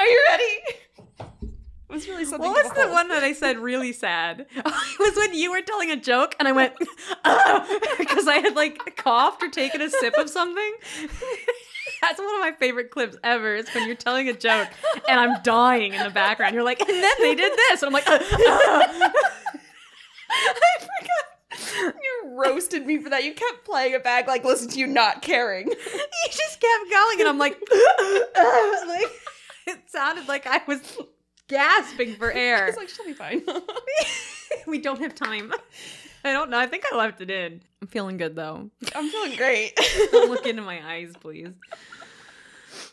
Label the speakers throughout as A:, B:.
A: Are you ready? It was really something.
B: What was the one that I said really sad? it was when you were telling a joke and I went because I had like coughed or taken a sip of something. That's one of my favorite clips ever. Is when you're telling a joke and I'm dying in the background. You're like, and then they did this, and I'm like, uh, uh.
A: I forgot. You roasted me for that. You kept playing it back, like listen to you not caring.
B: You just kept going, and I'm like, like it sounded like I was gasping for air.
A: It's like she'll be fine.
B: we don't have time. I don't know. I think I left it in. I'm feeling good though.
A: I'm feeling great.
B: Don't look into my eyes, please.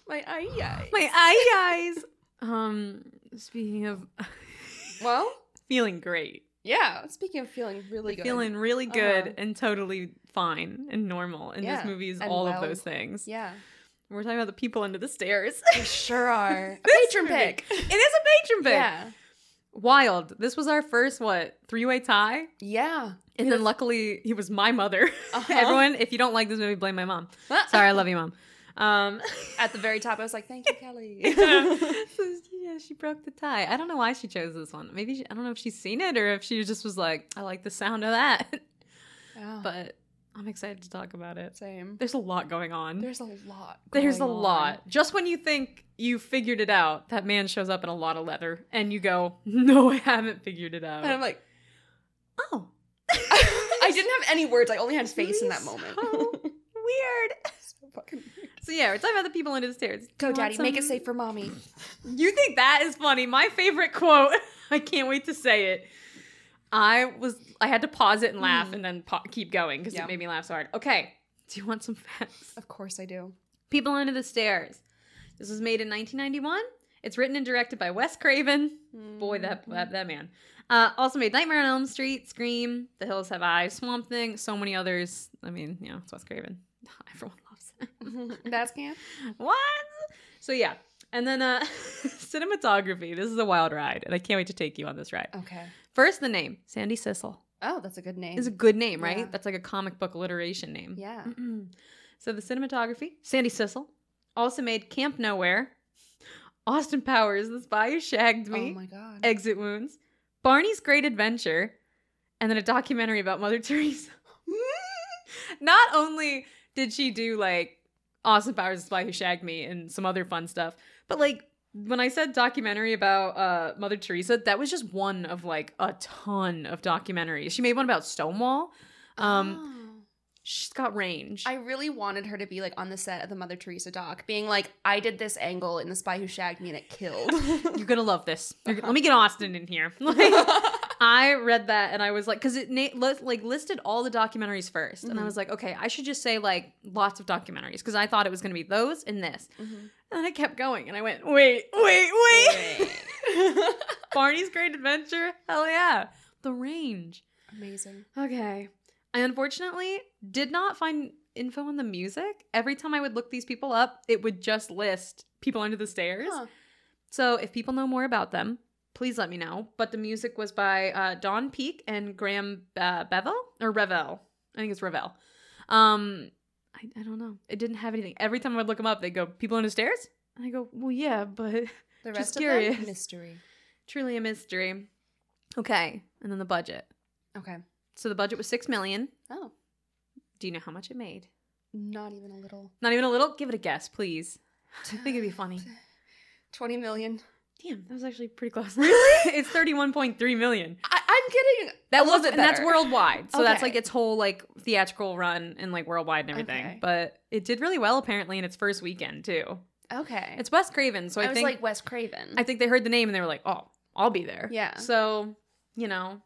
A: My eye eye.
B: My eye eyes. Um, speaking of
A: Well,
B: feeling great,
A: yeah. Speaking of feeling really good,
B: feeling really good
A: Uh-huh.
B: and totally fine and normal. And
A: Yeah,
B: this movie is
A: and
B: all
A: well.
B: of those things.
A: yeah,
B: We're talking about the people under the stairs.
A: we sure are. A patron pick.
B: It is a patron pick.
A: Yeah,
B: Wild. This was our first what three way tie,
A: yeah.
B: and then luckily he was my mother.
A: Uh-huh.
B: Everyone, if you don't like this movie, blame my mom. Sorry, I love you, mom. Um,
A: At the very top, I was like, "Thank you, Kelly."
B: so, yeah, she broke the tie. I don't know why she chose this one. Maybe she, I don't know if she's seen it or if she just was like, I like the sound of that.
A: Yeah,
B: but I'm excited to talk about it.
A: same.
B: There's a lot going on.
A: There's a lot.
B: There's a
A: on.
B: lot. Just when you think you figured it out, that man shows up in a lot of leather, and you go, "No, I haven't figured it out."
A: and I'm like,
B: oh,
A: I didn't have any words. I only had face in that moment.
B: so weird.
A: So fucking weird.
B: So yeah, we're talking about the people under the stairs.
A: Go, daddy. Make it safe for mommy.
B: You think that is funny? My favorite quote. I can't wait to say it. I was I had to pause it and laugh
A: Mhm.
B: and then keep going because
A: Yeah.
B: it made me laugh so hard. Okay, do you want some facts?
A: Of course I do.
B: People Under the Stairs. This was made in 1991. It's written and directed by Wes Craven. Boy, that
A: Mm-hmm.
B: that, that man. Uh, also made Nightmare on Elm Street, Scream, The Hills Have Eyes, Swamp Thing, so many others. I mean, you know, it's Wes Craven. Everyone loves it.
A: That's camp.
B: what? So yeah, and then uh, cinematography. This is a wild ride, and I can't wait to take you on this ride.
A: Okay.
B: First, the name Sandy Sissel
A: Oh, that's a good name.
B: is a good name, right?
A: Yeah.
B: That's like a comic book alliteration name.
A: yeah.
B: So the cinematography, Sandy Sissel, also made Camp Nowhere, Austin Powers, The Spy Who Shagged Me,
A: Oh my god.
B: Exit Wounds, Barney's Great Adventure, and then a documentary about Mother Teresa. Not only did she do like Austin Powers, The Spy Who Shagged Me, and some other fun stuff, but like when I said documentary about uh, Mother Teresa, that was just one of like a ton of documentaries. She made one about Stonewall. Um,
A: Oh.
B: she's got range.
A: I really wanted her to be like on the set of the Mother Teresa doc, being like, I did this angle in The Spy Who Shagged Me and it killed.
B: You're gonna love this. Let me get Austin in here. Like, I read that and I was like, because it na- li- like listed all the documentaries 1st and I
A: Mhm.
B: was like, okay, I should just say like lots of documentaries because I thought it was gonna be those and this.
A: Mhm.
B: And I kept going and I went, wait, wait, wait. Barney's Great Adventure, hell yeah, the range.
A: Amazing.
B: Okay, I unfortunately did not find info on the music. Every time I would look these people up, it would just list people under the stairs.
A: Huh.
B: So if people know more about them, please let me know. But the music was by uh, Don Peake and Graeme uh, Bevel or Revell. I think it's Revell. Um, I, I don't know. It didn't have anything. Every time I would look them up, they go, "People under stairs," and I go, "Well, yeah, but
A: The
B: Just
A: rest of
B: curious.
A: mystery.
B: truly a mystery." Okay, and then the budget.
A: Okay.
B: So the budget was six million.
A: Oh,
B: Do you know how much it made?
A: not even a little.
B: Not even a little. Give it a guess, please. I think it'd be funny.
A: 20 million.
B: Damn, that was actually pretty close. Really? it's thirty-one point three million.
A: I- I'm getting
B: That was
A: little bit
B: and that's worldwide. So that's like its whole like theatrical run and like worldwide and everything.
A: Okay.
B: But it did really well apparently in its first weekend too.
A: Okay.
B: It's Wes Craven, so I,
A: I, was
B: think
A: like Wes Craven.
B: I think they heard the name and they were like, "Oh, I'll be there."
A: Yeah.
B: So, you know,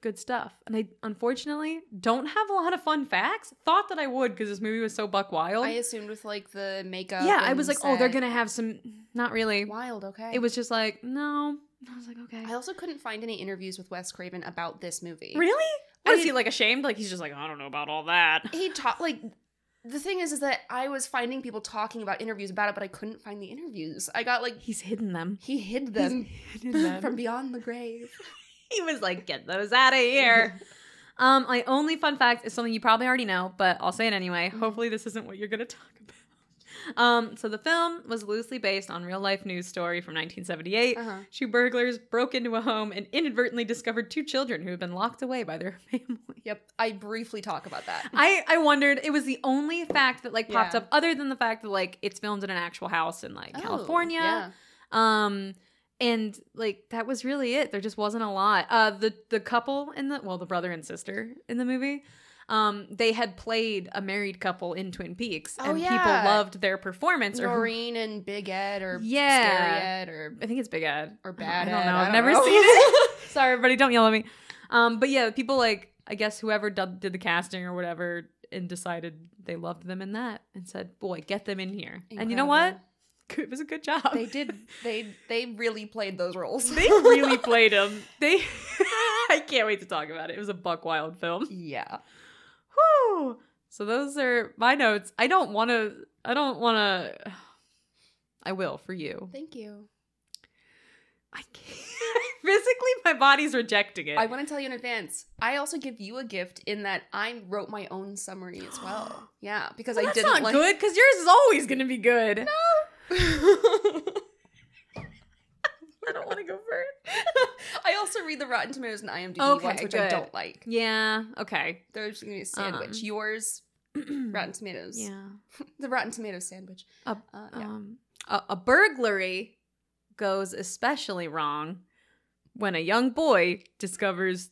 B: good stuff. And I unfortunately don't have a lot of fun facts. Thought that I would because this movie was so buck wild.
A: I assumed with like the makeup.
B: yeah, I was like, oh, they're gonna have some. Not really.
A: wild. Okay.
B: It was just like, no. I was like, okay.
A: I also couldn't find any interviews with Wes Craven about this movie.
B: Really?
A: I
B: is he like ashamed? Like he's just like, I don't know about all that.
A: He taught like the thing is is that I was finding people talking about interviews about it, but I couldn't find the interviews. I got like
B: He's hidden them.
A: he hid them
B: He's hidden them.
A: from beyond the grave.
B: he was like, get those out of here. um, my only fun fact is something you probably already know, but I'll say it anyway.
A: Mhm.
B: Hopefully, this isn't what you're gonna talk about. Um, so the film was loosely based on real life news story from 1978.
A: Uh-huh.
B: Two burglars broke into a home and inadvertently discovered two children who had been locked away by their family.
A: Yep, I briefly talk about that.
B: I, I wondered it was the only fact that like popped
A: Yeah.
B: up other than the fact that like it's filmed in an actual house in like
A: Oh,
B: California.
A: Yeah.
B: Um and like that was really it. There just wasn't a lot. Uh the the couple in the well, the brother and sister in the movie, um, they had played a married couple in Twin Peaks
A: Oh,
B: and
A: yeah.
B: people loved their performance or
A: Noreen and Big Ed or
B: Yeah.
A: Scary Ed or
B: I think it's Big Ed.
A: or Bad
B: I don't know.
A: I
B: I've
A: don't
B: never
A: know.
B: seen it. Sorry, everybody, don't yell at me. Um, but yeah, people like I guess whoever did, did the casting or whatever and decided they loved them in that and said, "Boy, get them in here." And you know what?
A: Incredible.
B: It was a good job.
A: They did. They they really played those roles.
B: They really played them. They. I can't wait to talk about it. It was a buck wild film.
A: yeah.
B: Whew. So those are my notes. I don't want to. I don't want to. I will for you.
A: Thank you.
B: I can't. Physically, my body's rejecting it.
A: I want to tell you in advance. I also give you a gift in that I wrote my own summary as well. Yeah, because
B: Well,
A: I
B: that's
A: didn't
B: not
A: like.
B: good because yours is always going to be good. I don't want to go first.
A: I also read the Rotten Tomatoes and IMDb
B: Okay,
A: ones, which I don't like.
B: Yeah. Okay.
A: They're just gonna be a sandwich.
B: Um,
A: Yours, Rotten Tomatoes.
B: yeah.
A: the Rotten Tomatoes sandwich.
B: A,
A: Uh, yeah.
B: um, a, a burglary goes especially wrong when a young boy discovers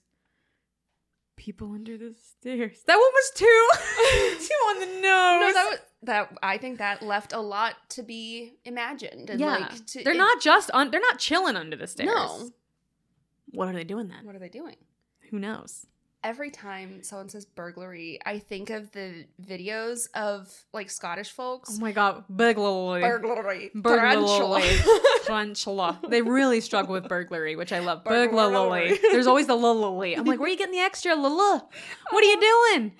B: people under the stairs. That one was too too on the nose.
A: no, that was that. I think that left a lot to be imagined. And
B: yeah,
A: like, to,
B: they're
A: it-
B: not just on. They're not chilling under the stairs.
A: No.
B: What are they doing then?
A: What are they doing?
B: Who knows?
A: Every time someone says burglary, I think of the videos of like Scottish folks.
B: Oh my god, burglary.
A: burglary,
B: Burglary.
A: tarantula.
B: They really struggle with burglary, which I love.
A: Burglary.
B: There's always the lully. I'm like, where are you getting the extra lula? What are you doing?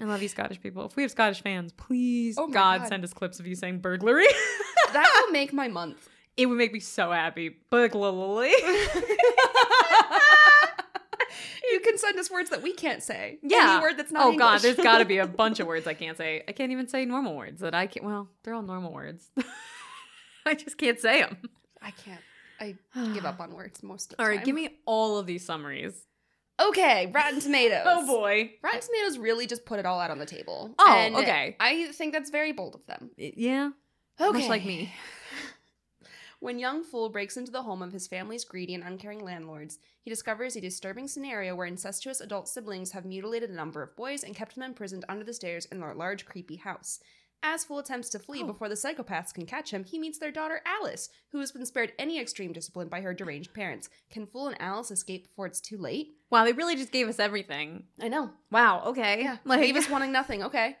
B: I love you, Scottish people. If we have Scottish fans, please,
A: Oh
B: God,
A: God.
B: send us clips of you saying burglary.
A: that will make my month.
B: it would make me so happy. Burglary.
A: you can send us words that we can't say.
B: Yeah.
A: Any word that's not
B: oh
A: English.
B: God, there's got to be a bunch of words I can't say. I can't even say normal words that I can't. Well, they're all normal words. I just can't say them.
A: I can't. I give up on words most of the
B: All
A: time.
B: right, give me all of these summaries.
A: Okay, Rotten Tomatoes.
B: Oh boy.
A: Rotten Tomatoes really just put it all out on the table.
B: Oh,
A: And
B: okay.
A: I think that's very bold of them.
B: Yeah.
A: Okay.
B: Much like me.
A: When young Fool breaks into the home of his family's greedy and uncaring landlords, he discovers a disturbing scenario where incestuous adult siblings have mutilated a number of boys and kept them imprisoned under the stairs in their large, creepy house. As Fool attempts to flee
B: Oh.
A: before the psychopaths can catch him, he meets their daughter Alice, who has been spared any extreme discipline by her deranged parents. Can Fool and Alice escape before it's too late?
B: Wow, they really just gave us everything.
A: I know.
B: Wow, okay.
A: Yeah.
B: Like,
A: Leave us wanting nothing. Okay.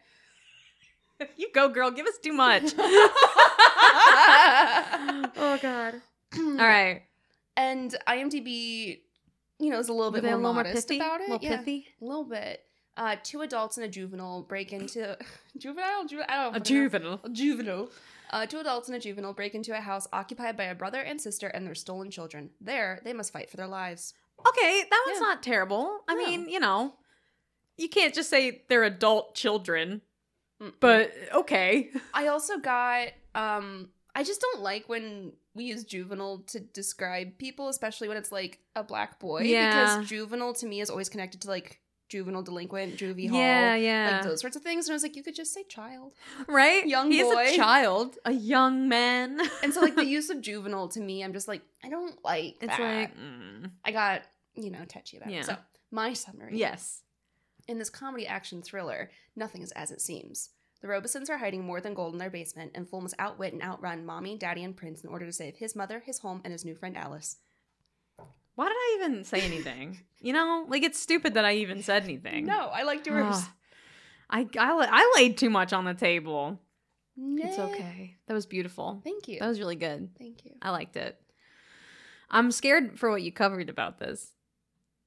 B: you go, girl. Give us too much. oh, God. All right.
A: And IMDb, you know, is a little bit more
B: a little more
A: modest
B: pithy?
A: about it.
B: A little
A: yeah,
B: pithy?
A: a little bit. Uh, two adults and a juvenile break into juvenile. Ju- I don't know.
B: A juvenile.
A: A juvenile. Uh, two adults and a juvenile break into a house occupied by a brother and sister and their stolen children. There, they must fight for their lives.
B: Okay, that one's
A: Yeah.
B: not terrible. I mean, you know, you can't just say they're adult children,
A: Mm-mm.
B: but okay.
A: I also got. Um, I just don't like when we use juvenile to describe people, especially when it's like a black boy.
B: Yeah.
A: Because juvenile to me is always connected to like juvenile delinquent, juvie hall.
B: Yeah, yeah.
A: like those sorts of things. And I was like, you could just say child.
B: right?
A: young
B: He's
A: boy.
B: a child, a young man.
A: And so, like, the use of juvenile to me, I'm just like, I don't like
B: it's
A: that.
B: like, mm,
A: I got, you know, touchy about
B: Yeah.
A: it. So, my summary.
B: yes.
A: In this comedy action thriller, nothing is as it seems. The Robesons are hiding more than gold in their basement, and Fool must outwit and outrun Mommy, Daddy, and Prince in order to save his mother, his home, and his new friend Alice.
B: Why did I even say anything? you know, like it's stupid that I even said anything.
A: No, I liked yours.
B: Ugh. I, I I laid too much on the table. It's okay. That was beautiful.
A: Thank you.
B: That was really good.
A: Thank you.
B: I liked it. I'm scared for what you covered about this.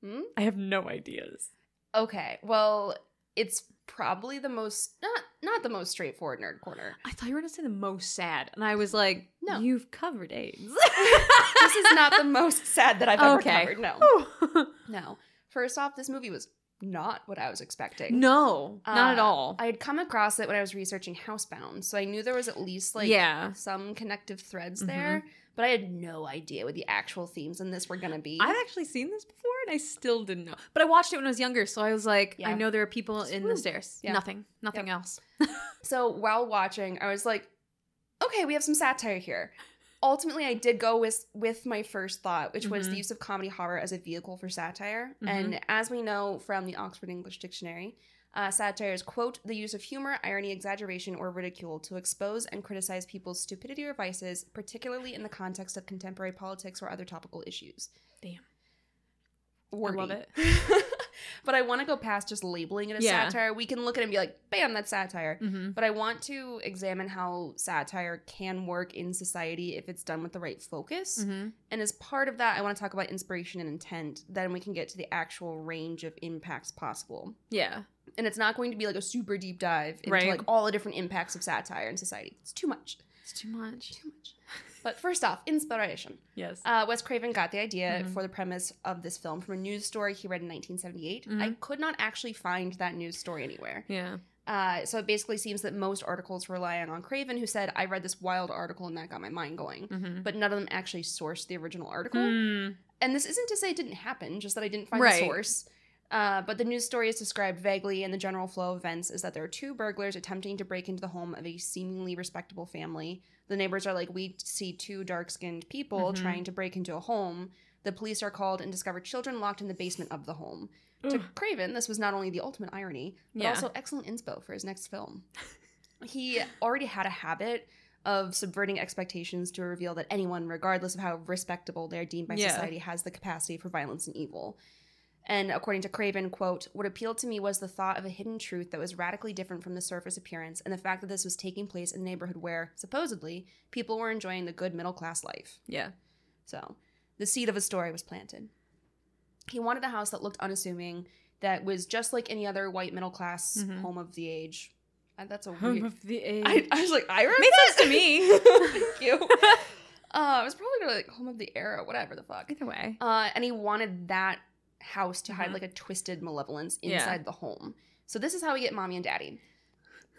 A: Hmm?
B: I have no ideas.
A: Okay. Well, it's probably the most not not the most straightforward nerd corner.
B: I thought you were gonna say the most sad, and I was like,
A: No.
B: you've covered AIDS."
A: this is not the most sad that I've ever
B: Okay.
A: covered. No. No. First off, this movie was not what I was expecting.
B: no, not at
A: Uh,
B: all.
A: I had come across it when I was researching Housebound, so I knew there was at least like
B: yeah,
A: some connective threads
B: Mhm.
A: there, but I had no idea what the actual themes in this were going to be.
B: I've actually seen this before, and I still didn't know. But I watched it when I was younger, so I was like,
A: Yeah.
B: I know there are people in the stairs.
A: Yeah.
B: Nothing, nothing else.
A: So while watching, I was like, okay, we have some satire here. Ultimately, I did go with with my first thought, which was
B: Mhm.
A: the use of comedy horror as a vehicle for satire.
B: Mhm.
A: And as we know from the Oxford English Dictionary, uh, satire is quote the use of humor, irony, exaggeration, or ridicule to expose and criticize people's stupidity or vices, particularly in the context of contemporary politics or other topical issues.
B: Damn.
A: Wordy.
B: love it.
A: but I want to go past just labeling it as
B: Yeah.
A: satire. We can look at it and be like, bam, that's satire.
B: Mm-hmm.
A: But I want to examine how satire can work in society if it's done with the right focus.
B: Mm-hmm.
A: And as part of that, I want to talk about inspiration and intent. Then we can get to the actual range of impacts possible.
B: Yeah.
A: And it's not going to be like a super deep dive into
B: Right.
A: like all the different impacts of satire in society. It's too much.
B: It's too much.
A: Too much. But first off, inspiration.
B: Yes.
A: Uh, Wes Craven got the idea
B: Mhm.
A: for the premise of this film from a news story he read in 1978.
B: Mhm.
A: I could not actually find that news story anywhere.
B: yeah.
A: Uh, so it basically seems that most articles rely on Craven, who said, I read this wild article and that got my mind going.
B: Mm-hmm.
A: But none of them actually sourced the original article.
B: Mm.
A: And this isn't to say it didn't happen, just that I didn't find
B: Right.
A: the source. Uh, but the news story is described vaguely, and the general flow of events is that there are two burglars attempting to break into the home of a seemingly respectable family. The neighbors are like, We see two dark skinned people
B: Mhm.
A: trying to break into a home. The police are called and discover children locked in the basement of the home. To Craven, this was not only the ultimate irony, but
B: Yeah.
A: also excellent inspo for his next film. he already had a habit of subverting expectations to reveal that anyone, regardless of how respectable they're deemed by
B: Yeah.
A: society, has the capacity for violence and evil. And according to Craven, quote, what appealed to me was the thought of a hidden truth that was radically different from the surface appearance and the fact that this was taking place in a neighborhood where, supposedly, people were enjoying the good middle class life.
B: Yeah.
A: So, the seed of a story was planted. He wanted a house that looked unassuming, that was just like any other white middle class
B: Mhm.
A: home of the age. Uh, That's a
B: Home
A: weird.
B: of the age.
A: I, I was like, I remember
B: Made
A: that?
B: sense to me.
A: Thank you. Uh, I was probably gonna like home of the era, whatever the fuck.
B: Either way.
A: Uh, and he wanted that house to hide
B: Mhm.
A: like a twisted malevolence
B: Yeah.
A: inside the home. So this is how we get mommy and daddy.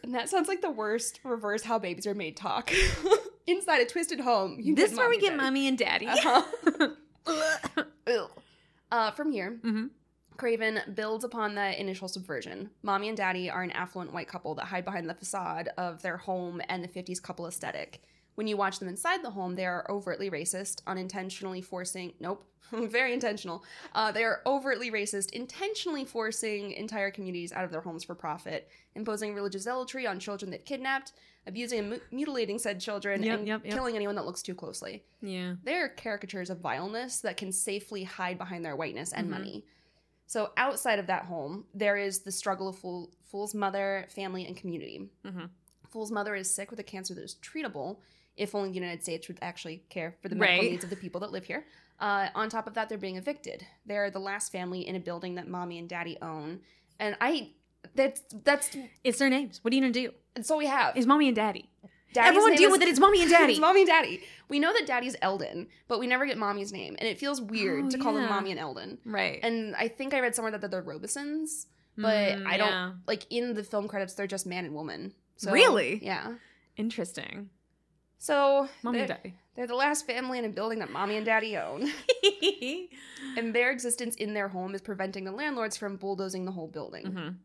A: And that sounds like the worst reverse how babies are made talk. inside a twisted home. you
B: This is where we get
A: and
B: mommy and daddy.
A: daddy. Uh-huh. Uh, from here,
B: mm-hmm.
A: Craven builds upon the initial subversion. Mommy and daddy are an affluent white couple that hide behind the facade of their home and the 50s couple aesthetic. When you watch them inside the home, they are overtly racist, unintentionally forcing, nope, very intentional. Uh, they are overtly racist, intentionally forcing entire communities out of their homes for profit, imposing religious zealotry on children they've kidnapped, abusing and mu- mutilating said children,
B: Yep,
A: and
B: yep, yep.
A: killing anyone that looks too closely.
B: Yeah.
A: They're caricatures of vileness that can safely hide behind their whiteness and
B: Mhm.
A: money. So outside of that home, there is the struggle of Fool, Fool's mother, family, and community.
B: Mm-hmm.
A: Fool's mother is sick with a cancer that is treatable, if only the United States would actually care for the medical
B: Right.
A: needs of the people that live here. Uh, on top of that, they're being evicted. They're the last family in a building that mommy and daddy own. And I, that's, that's,
B: It's their names. What are you gonna do?
A: that's all we have.
B: It's mommy and daddy.
A: Daddy's
B: Everyone deal
A: is-
B: with it. It's mommy and daddy.
A: it's mommy and daddy. We know that daddy's Eldon, but we never get mommy's name. And it feels weird
B: Oh,
A: to call them mommy and Eldon.
B: right.
A: And I think I read somewhere that they're the Robisons, but
B: Mm,
A: I don't
B: yeah.
A: like in the film credits they're just man and woman. So,
B: Really?
A: Yeah.
B: Interesting.
A: So
B: Mommy
A: they're,
B: and daddy.
A: they're the last family in a building that mommy and daddy own, and their existence in their home is preventing the landlords from bulldozing the whole building.
B: Mhm.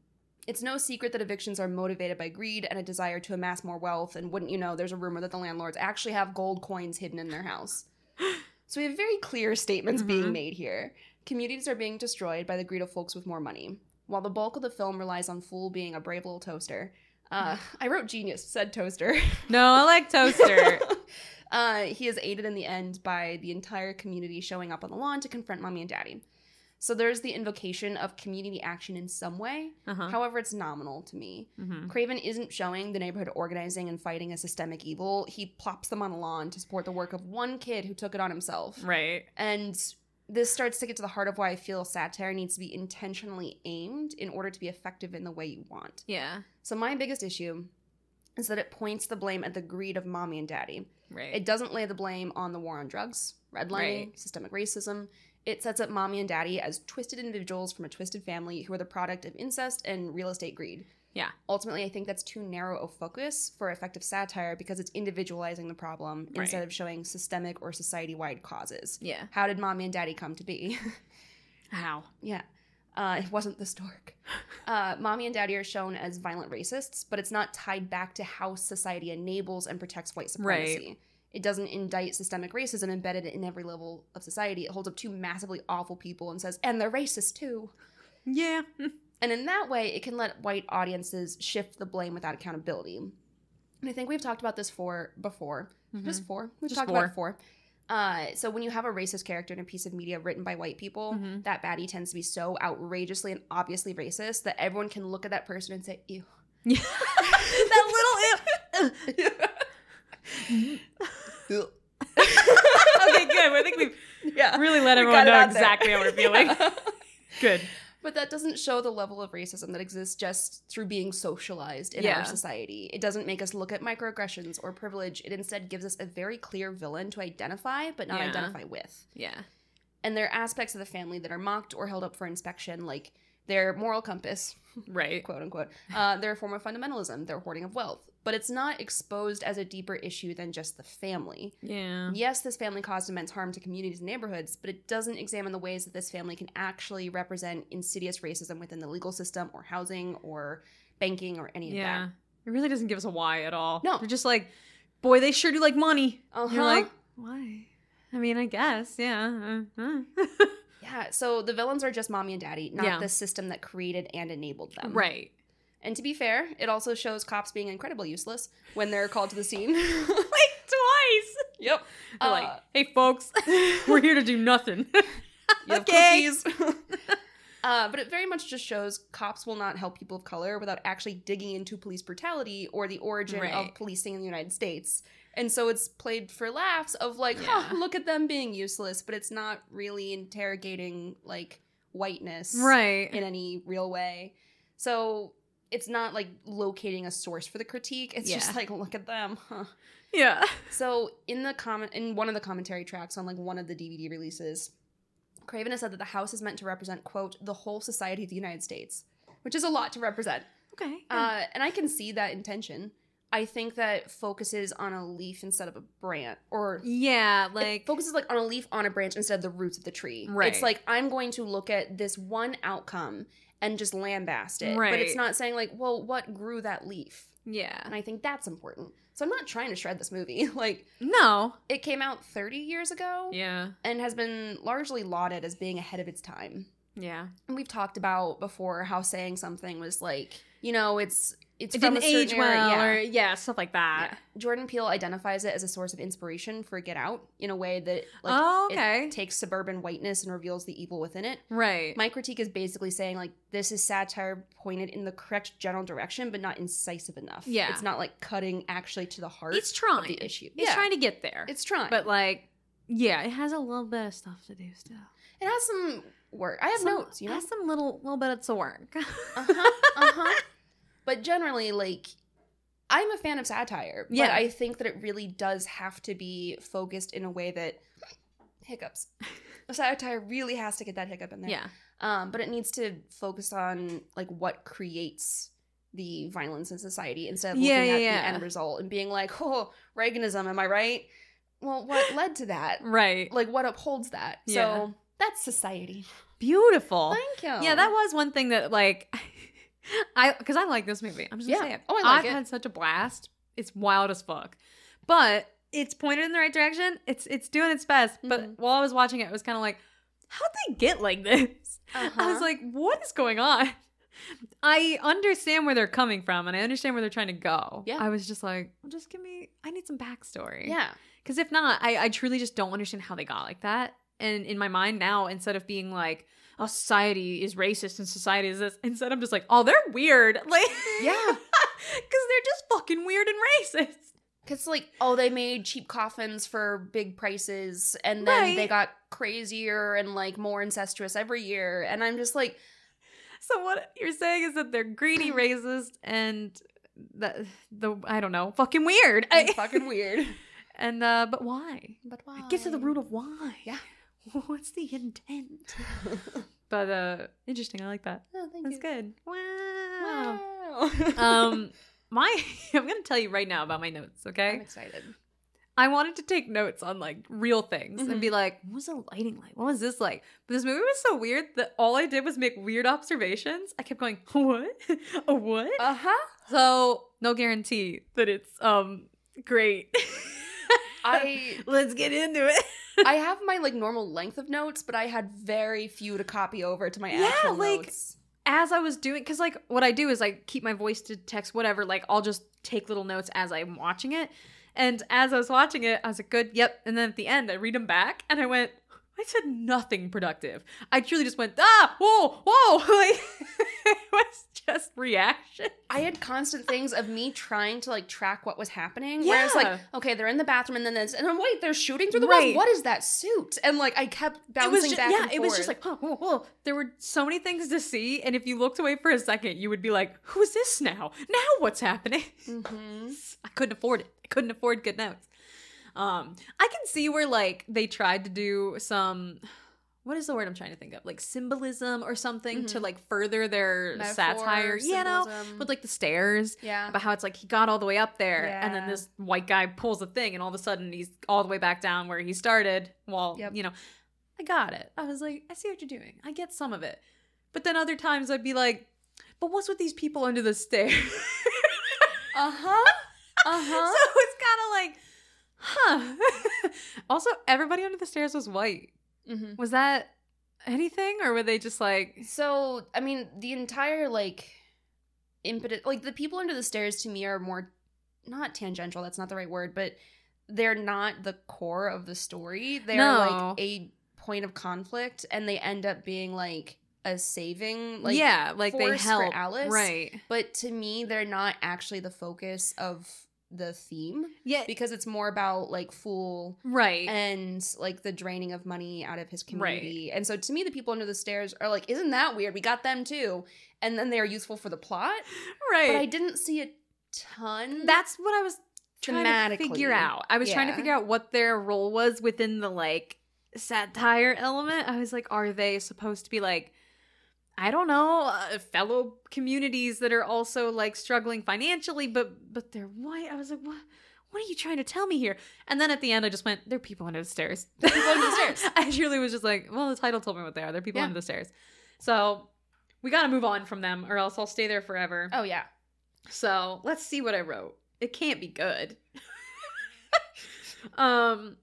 A: It's no secret that evictions are motivated by greed and a desire to amass more wealth. And wouldn't you know, there's a rumor that the landlords actually have gold coins hidden in their house. So we have very clear statements being
B: Mhm.
A: made here. Communities are being destroyed by the greed of folks with more money. While the bulk of the film relies on Fool being a brave little toaster, uh, I wrote genius, said toaster.
B: No, I like toaster.
A: Uh, he is aided in the end by the entire community showing up on the lawn to confront mommy and daddy. So there's the invocation of community action in some way.
B: Uh-huh.
A: However, it's nominal to me.
B: Mhm.
A: Craven isn't showing the neighborhood organizing and fighting a systemic evil. He plops them on a lawn to support the work of one kid who took it on himself.
B: Right.
A: And this starts to get to the heart of why I feel satire needs to be intentionally aimed in order to be effective in the way you want.
B: Yeah.
A: So my biggest issue is that it points the blame at the greed of mommy and daddy.
B: Right.
A: It doesn't lay the blame on the war on drugs, redlining,
B: Right.
A: systemic racism. It sets up mommy and daddy as twisted individuals from a twisted family who are the product of incest and real estate greed.
B: Yeah.
A: Ultimately, I think that's too narrow a focus for effective satire because it's individualizing the problem
B: Right.
A: instead of showing systemic or society wide causes.
B: yeah.
A: How did mommy and daddy come to be?
B: How?
A: yeah. Uh, it wasn't the stork. Uh, mommy and daddy are shown as violent racists, but it's not tied back to how society enables and protects white supremacy. It doesn't indict systemic racism embedded in every level of society. It holds up two massively awful people and says, and they're racist too.
B: Yeah.
A: And in that way, it can let white audiences shift the blame without accountability. And I think we've talked about this for before. Just four. We've
B: Just
A: talked
B: four.
A: about it four. Uh, so when you have a racist character in a piece of media written by white people,
B: Mhm.
A: that baddie tends to be so outrageously and obviously racist that everyone can look at that person and say, "Ew."
B: Yeah. that little. okay, good. I think we've
A: yeah,
B: really let everyone know exactly how we're feeling. good.
A: But that doesn't show the level of racism that exists just through being socialized in
B: Yeah.
A: our society. It doesn't make us look at microaggressions or privilege. It instead gives us a very clear villain to identify, but not
B: Yeah.
A: identify with.
B: Yeah.
A: And there are aspects of the family that are mocked or held up for inspection, like their moral compass,
B: Right.
A: quote unquote. Uh, they're a form of fundamentalism, their hoarding of wealth. But it's not exposed as a deeper issue than just the family.
B: Yeah.
A: Yes, this family caused immense harm to communities and neighborhoods, but it doesn't examine the ways that this family can actually represent insidious racism within the legal system or housing or banking or any of that.
B: Yeah. It really doesn't give us a why at all.
A: No.
B: They're just like, boy, they sure do like money.
A: that. Uh
B: You're like, why? I mean, I guess, yeah. uh, uh.
A: yeah, so the villains are just mommy and daddy, not
B: Yeah.
A: the system that created and enabled them.
B: right.
A: And to be fair, it also shows cops being incredibly useless when they're called to the scene.
B: Like twice.
A: yep.
B: They're
A: Uh,
B: like, hey, folks, we're here to do nothing.
A: You have
B: Okay.
A: cookies. uh, but it very much just shows cops will not help people of color without actually digging into police brutality or the origin
B: Right.
A: of policing in the United States. And so it's played for laughs of like,
B: Yeah.
A: look at them being useless, but it's not really interrogating like whiteness
B: right.
A: in any real way. So it's not like locating a source for the critique. It's just like, look at them. Huh.
B: yeah.
A: So in the comment in one of the commentary tracks on like one of the DVD releases, Craven has said that the house is meant to represent quote the whole society of the United States, which is a lot to represent.
B: Okay.
A: Uh, and I can see that intention. I think that focuses on a leaf instead of a branch, or
B: yeah, like,
A: focuses like on a leaf on a branch instead of the roots of the tree.
B: Right.
A: It's like I'm going to look at this one outcome and just lambast it, but it's not saying like, well, what grew that leaf?
B: yeah.
A: And I think that's important. So I'm not trying to shred this movie. like
B: No.
A: it came out 30 years ago
B: Yeah.
A: and has been largely lauded as being ahead of its time.
B: Yeah.
A: And we've talked about before how saying something was like, you know, it's it's
B: It
A: from
B: didn't
A: a
B: age well,
A: yeah.
B: or yeah, stuff like that.
A: Yeah. Jordan Peele identifies it as a source of inspiration for Get Out in a way that like
B: oh,
A: it
B: okay.
A: takes suburban whiteness and reveals the evil within it.
B: right.
A: My critique is basically saying like this is satire pointed in the correct general direction, but not incisive enough.
B: Yeah.
A: it's not like cutting actually to the heart
B: it's
A: of
B: trying.
A: the issue.
B: It's
A: yeah,
B: trying to get there.
A: it's trying,
B: but like, yeah, it has a little bit of stuff to do still.
A: it has some work. I have
B: Some-
A: notes, you know.
B: has some little little bits of work.
A: uh-huh, uh-huh. But generally, like, I'm a fan of satire. But
B: Yeah.
A: I think that it really does have to be focused in a way that hiccups. satire really has to get that hiccup in there.
B: yeah.
A: Um, but it needs to focus on like what creates the violence in society instead of looking
B: Yeah, yeah,
A: at
B: yeah.
A: the end result and being like, oh, Reaganism, am I right? Well, what led to that?
B: Right.
A: Like, what upholds that?
B: Yeah.
A: So that's society.
B: Beautiful.
A: Thank you.
B: Yeah, that was one thing that like I because I like this movie. I'm just gonna
A: Yeah.
B: say it.
A: Oh, I like
B: I've
A: it.
B: had such a blast. It's wild as fuck. But it's pointed in the right direction. It's it's doing its best. But
A: Mhm.
B: while I was watching it, it was kind of like, how'd they get like this? I
A: Uh-huh.
B: was like, what is going on? I understand where they're coming from and I understand where they're trying to go.
A: Yeah.
B: I was just like, well, just give me I need some backstory.
A: yeah.
B: Because if not, I, I truly just don't understand how they got like that. And in my mind now, instead of being like, oh, society is racist and society is this, instead I'm just like, oh, they're weird. Like,
A: Yeah.
B: Because they're just fucking weird and racist.
A: Because, like, oh, they made cheap coffins for big prices, and then
B: Right.
A: they got crazier and, like, more incestuous every year. And I'm just like,
B: So what you're saying is that they're greedy, racist, and that the I don't know, fucking weird. I-
A: fucking weird.
B: and uh, but why?
A: But why?
B: Get to the root of why.
A: Yeah.
B: What's the intent? But uh, interesting. I like that.
A: oh, thank
B: That's
A: you.
B: good. Wow.
A: Wow.
B: um, my I'm gonna tell you right now about my notes. Okay?
A: I'm excited.
B: I wanted to take notes on like real things
A: Mhm.
B: and be like, what was the lighting like? What was this like? But this movie was so weird that all I did was make weird observations. I kept going, what? A what?
A: Uh huh.
B: So no guarantee that it's um great.
A: I
B: let's get into it.
A: I have my like normal length of notes, but I had very few to copy over to my
B: Yeah,
A: actual
B: like-
A: notes.
B: As I was doing, because like what I do is I keep my voice to text, whatever. Like I'll just take little notes as I'm watching it. And as I was watching it, I was like, good, yep. And then at the end, I read them back and I went, I said nothing productive. I truly just went, ah, whoa, whoa. Like, it was just reaction.
A: I had constant things of me trying to like track what was happening. Yeah. Where I was like, okay, they're in the bathroom and then this, and then wait, they're shooting through the
B: Right.
A: walls. What is that suit? And like I kept bouncing
B: just,
A: back.
B: yeah,
A: and
B: it was just like, oh, whoa, whoa. There were so many things to see. And if you looked away for a second, you would be like, who is this now? Now what's happening?
A: Mhm.
B: I couldn't afford it. I couldn't afford good notes. Um, I can see where like they tried to do some what is the word I'm trying to think of? Like symbolism or something to
A: Mhm.
B: like further their
A: Metaphor,
B: satire. You know, with like the stairs.
A: yeah.
B: About how it's like he got all the way up there and then this white guy pulls a thing and all of a sudden he's all the way back down where he started. Well,
A: Yep.
B: you know, I got it. I was like, I see what you're doing. I get some of it. But then other times I'd be like, but what's with these people under the stairs?
A: Uh huh. Uh huh.
B: So it's kind of like, huh. also, everybody under the stairs was white.
A: hmm
B: Was that anything, or were they just like,
A: So I mean, the entire like impetus, like the people under the stairs to me are more not tangential. That's not the right word, but they're not the core of the story. They're
B: No.
A: like a point of conflict, and they end up being like a saving. Like
B: yeah, like they help,
A: Alice.
B: right?
A: But to me, they're not actually the focus of the theme
B: Yeah,
A: because it's more about like Fool
B: right.
A: and like the draining of money out of his
B: Right.
A: community. And so to me, the people under the stairs are like, isn't that weird? We got them too. And then they are useful for the plot.
B: right.
A: But I didn't see a ton.
B: That's what I was trying to figure out. I was trying to figure out what their role was within the like satire element. I was like, are they supposed to be like, I don't know, uh, fellow communities that are also like struggling financially, but but they're white. I was like, what? What are you trying to tell me here? And then at the end, I just went, "They're people under the stairs."
A: People under the stairs.
B: I truly was just like, "Well, the title told me what they are. They're people
A: Yeah.
B: under the stairs." So we got to move on from them, or else I'll stay there forever.
A: oh yeah.
B: So let's see what I wrote. It can't be good. um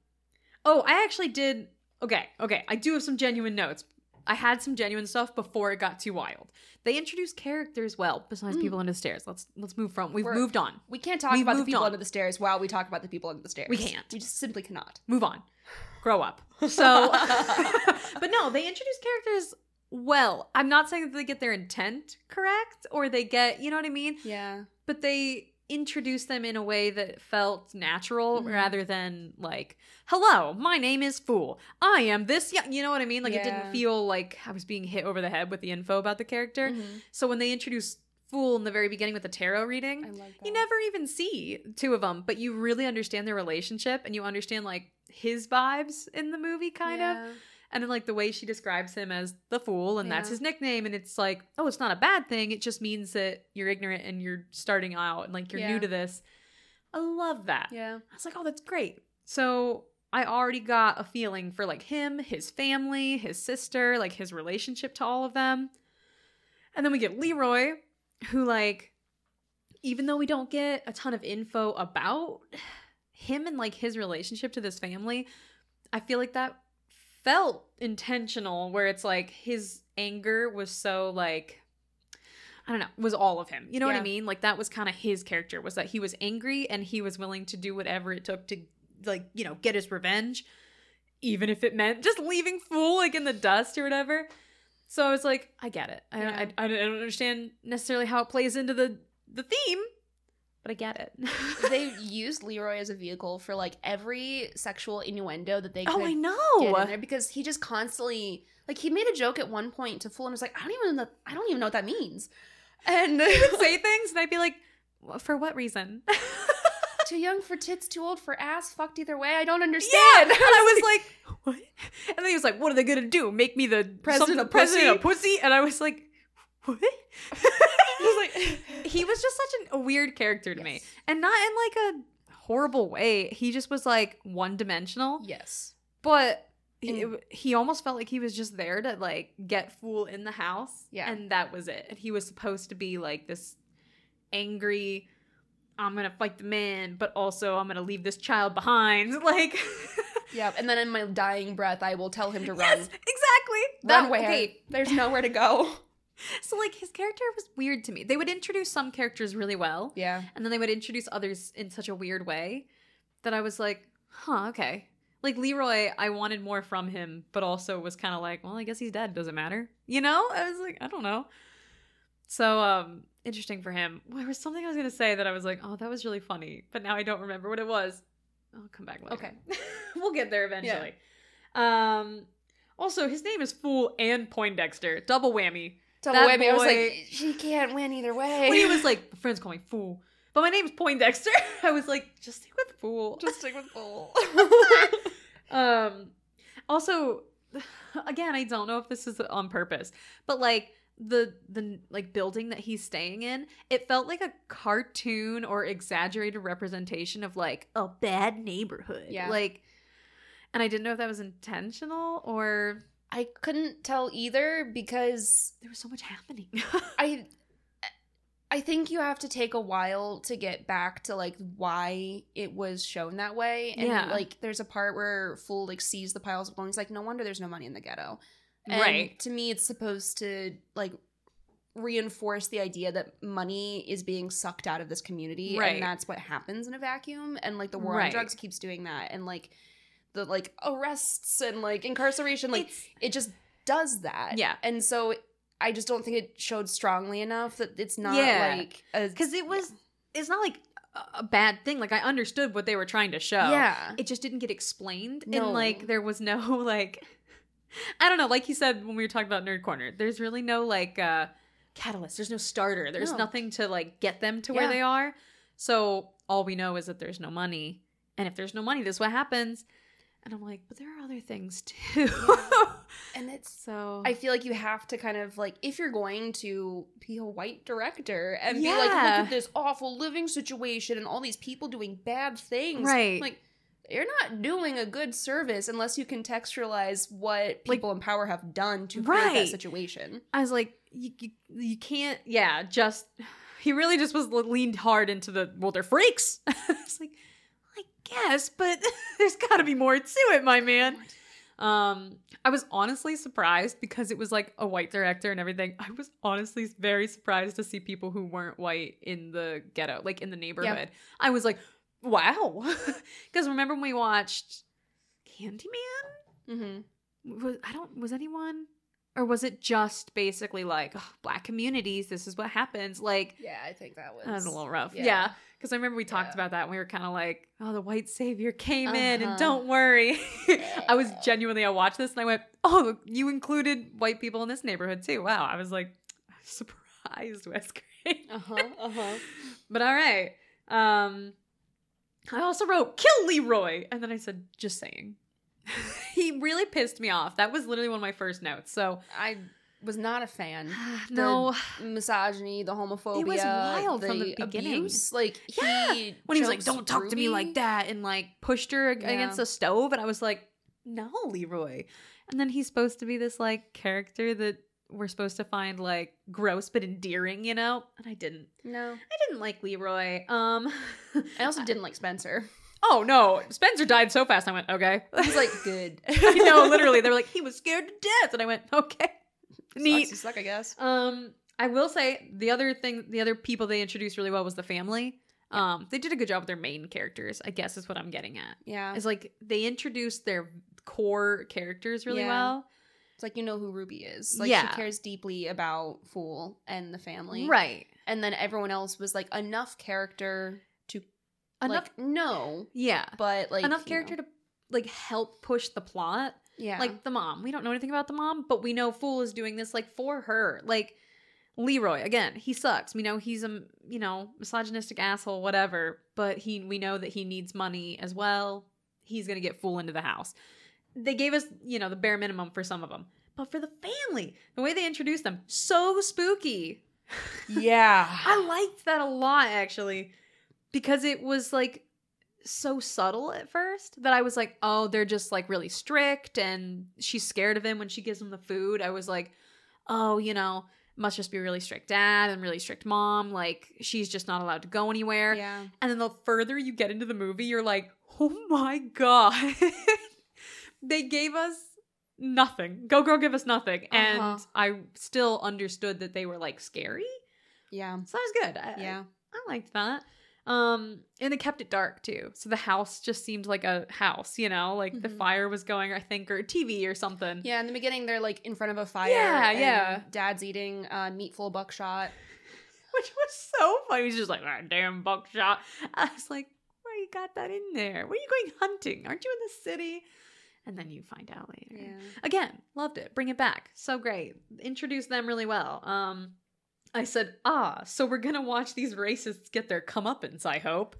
B: oh, I actually did okay, okay. I do have some genuine notes. I had some genuine stuff before it got too wild. They introduced characters well, besides
A: Mm.
B: people under the stairs. Let's let's move from we've
A: We're-
B: moved on.
A: We can't talk
B: We've
A: about the people
B: on.
A: under the stairs while we talk about the people under the stairs.
B: We can't.
A: We just simply cannot.
B: Move on. Grow up. So but no, they introduced characters well. I'm not saying that they get their intent correct or they get, you know what I mean?
A: Yeah.
B: but they introduced them in a way that felt natural
A: Mhm.
B: rather than like hello my name is fool i am this yeah you know what i mean like it didn't feel like i was being hit over the head with the info about the character
A: Mhm.
B: so when they introduced fool in the very beginning with the tarot reading you never even see two of them but you really understand their relationship and you understand like his vibes in the movie kind of
A: Yeah.
B: And then like the way she describes him as the fool and that's his nickname and it's like oh it's not a bad thing. It just means that you're ignorant and you're starting out and like you're new to this. I love that.
A: Yeah.
B: i was like oh that's great. So i already got a feeling for like him his family his sister like his relationship to all of them. And then we get leroy who like even though we don't get a ton of info about him and like his relationship to this family i feel like that felt intentional where it's like his anger was so like I don't know, was all of him. You know what I mean? Like that was kind of his character was that he was angry and he was willing to do whatever it took to like you know get his revenge, even if it meant just leaving Fool like in the dust or whatever. So I was like, I get it. I,
A: Yeah.
B: I, I don't understand necessarily how it plays into the the theme, but I get it.
A: they used Leroy as a vehicle for like every sexual innuendo that they oh, could
B: oh, I
A: get in
B: know.
A: there because he just constantly like he made a joke at one point to Fool and was like, I don't even know I don't even know what that means. And
B: He would say things, and I'd be like, "Wha- for what reason?
A: too young for tits, too old for ass, fucked either way. I don't understand.
B: Yeah, and I was like, what? And then he was like, what are they gonna do? Make me the
A: President of
B: president
A: pussy?
B: of pussy? And I was like, what?
A: Was like,
B: he was just such an, a weird character to me, and not in like a horrible way. He just was like one dimensional,
A: yes.
B: but. He,
A: And-
B: he almost felt like he was just there to like get fool in the house
A: Yeah.
B: and that was it and he was supposed to be like this angry i'm gonna fight the man but also i'm gonna leave this child behind like
A: Yeah. And then in my dying breath, I will tell him to run.
B: Yes, exactly.
A: Run
B: That
A: where?
B: okay.
A: There's nowhere to go.
B: So like his character was weird to me. They would introduce some characters really well,
A: Yeah.
B: and then they would introduce others in such a weird way that I was like, huh, okay. Like Leroy, I wanted more from him, but also was kind of like, well, I guess he's dead. Doesn't matter. You know? I was like, I don't know. So um interesting for him. There was something I was gonna say that I was like, oh, that was really funny, but now I don't remember what it was. I'll come back later.
A: Okay.
B: we'll get there eventually. Um also his name is Fool and Poindexter. Double whammy.
A: Double
B: That
A: whammy. I was like, she can't win either way.
B: When he was like, my friends call me Fool. But my name's Poindexter. I was like, just stick with Fool.
A: just stick with Bull.
B: Um also again, I don't know if this is on purpose, but like the the like building that he's staying in, it felt like a cartoon or exaggerated representation of like a bad neighborhood.
A: Yeah.
B: Like and I didn't know if that was intentional or
A: I couldn't tell either because
B: there was so much happening.
A: I I think you have to take a while to get back to like why it was shown that way. And
B: Yeah.
A: like there's a part where Fool like sees the piles of belongings, like, no wonder there's no money in the ghetto. And
B: right.
A: to me it's supposed to like reinforce the idea that money is being sucked out of this community
B: Right.
A: and that's what happens in a vacuum and like the war
B: Right.
A: on drugs keeps doing that and like the like arrests and like incarceration like
B: It's-
A: it just does that.
B: Yeah.
A: and so i just don't think it showed strongly enough that it's not
B: Yeah.
A: like
B: because it was it's not like a- bad thing. Like i understood what they were trying to show.
A: Yeah.
B: It just didn't get explained.
A: No.
B: and like there was no like i don't know. Like you said when we were talking about nerd corner there's really no like uh catalyst. There's no starter. There's
A: No.
B: nothing to like get them to where they are. So all we know is that there's no money. And if there's no money this is what happens and i'm like but there are other things too
A: and it's
B: so
A: I feel like you have to kind of like if you're going to be a white director and be like, look
B: Yeah.
A: at this awful living situation and all these people doing bad things.
B: Right.
A: Like you're not doing a good service unless you contextualize what
B: Like-
A: people in power have done to create that situation.
B: I was like, you, you, you can't, yeah, just, he really just was leaned hard into the, well, they're freaks. it's like, Guess, but there's got to be more to it, my man. Um, I was honestly surprised because it was like a white director and everything. I was honestly very surprised to see people who weren't white in the ghetto, like in the neighborhood. I was like, wow. Because remember when we watched Candyman?
A: Mm-hmm.
B: was I don't was anyone or was it just basically like "Ugh, black communities? This is what happens. Like
A: Yeah, I think that was
B: that was a little rough.
A: yeah.
B: Yeah, because I remember we talked
A: Yeah.
B: about that and we were kind of like, oh, the white savior came in,
A: Uh-huh.
B: and don't worry. I was genuinely I watched this and I went, oh, you included white people in this neighborhood too. Wow, I was like surprised, Wes Craig.
A: Uh-huh. Uh-huh.
B: But all right. Um I also wrote kill Leroy and then I said just saying. he really pissed me off. That was literally one of my first notes. So
A: I was not a fan.
B: no,
A: misogyny, the homophobia, it was
B: wild from the beginning.
A: abuse. Like
B: Yeah.
A: he
B: when he was like, "Don't talk to me like that," and like pushed her
A: Yeah.
B: against the stove, and I was like, "No, Leroy." And then he's supposed to be this like character that we're supposed to find like gross but endearing, you know? And I didn't.
A: No,
B: I didn't like Leroy. Um,
A: I also didn't like Spencer.
B: Oh no, Spencer died so fast. I went, okay.
A: Was like, good.
B: I know, literally. They were like, he was scared to death, and I went, okay, neat.
A: Sucks suck, I guess.
B: Um, I will say the other thing, the other people they introduced really well was the family. Um, they did a good job with their main characters, I guess is what I'm getting at.
A: Yeah.
B: It's like they introduced their core characters really
A: Yeah.
B: well.
A: It's like you know who Ruby is. Like
B: Yeah.
A: she cares deeply about Fool and the family.
B: Right.
A: And then everyone else was like enough character
B: Enough
A: like know,
B: yeah.
A: but like
B: enough character
A: know.
B: to like help push the plot.
A: Yeah.
B: Like the mom. We don't know anything about the mom, but we know Fool is doing this like for her. Like Leroy, again, he sucks. We know he's a you know, misogynistic asshole, whatever, but he we know that he needs money as well. He's gonna get Fool into the house. They gave us, you know, the bare minimum for some of them. But for the family, the way they introduced them, so spooky.
A: yeah.
B: I liked that a lot actually because it was like so subtle at first that I was like, oh, they're just like really strict and she's scared of him when she gives him the food. I was like, oh, you know, must just be really strict dad and really strict mom. Like she's just not allowed to go anywhere.
A: yeah.
B: And then the further you get into the movie, you're like, oh my God. they gave us nothing. Go Girl give us nothing. And
A: Uh-huh.
B: I still understood that they were like scary.
A: Yeah.
B: So that was good. I,
A: Yeah.
B: I, I liked that. Um, and they kept it dark too. So the house just seemed like a house, you know, like the
A: Mhm.
B: fire was going, I think, or a TV or something.
A: Yeah, in the beginning they're like in front of a fire.
B: Yeah,
A: and
B: yeah.
A: Dad's eating uh, meatful buckshot.
B: Which was so funny. He's just like, ah, damn buckshot. I was like, why you got that in there? Where are you going hunting? Aren't you in the city? And then you find out later.
A: Yeah.
B: Again, loved it. Bring it back. So great. Introduced them really well. Um, I said, ah, so we're gonna watch these racists get their comeuppance, I hope.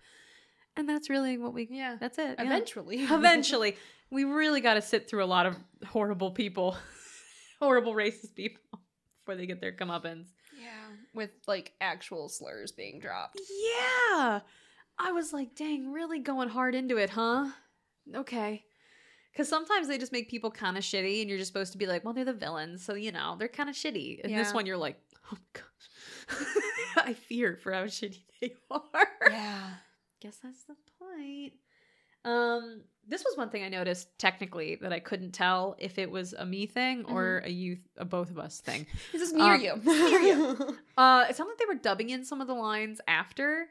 B: And that's really what we
A: Yeah.
B: that's it. yeah.
A: Eventually.
B: Eventually. We really gotta sit through a lot of horrible people. horrible racist people before they get their comeuppance.
A: yeah. With like actual slurs being dropped.
B: Yeah. I was like, dang, really going hard into it, huh? Okay. Because sometimes they just make people kind of shitty, and you're just supposed to be like, well, they're the villains, so you know, they're kind of shitty. And this one, you're like, oh my gosh. I fear for how shitty they are.
A: Yeah.
B: Guess that's the point. Um, this was one thing I noticed technically that I couldn't tell if it was a me thing or a you, a both of us thing.
A: This is near
B: Um,
A: you.
B: near you. Uh, it sounded like they were dubbing in some of the lines after.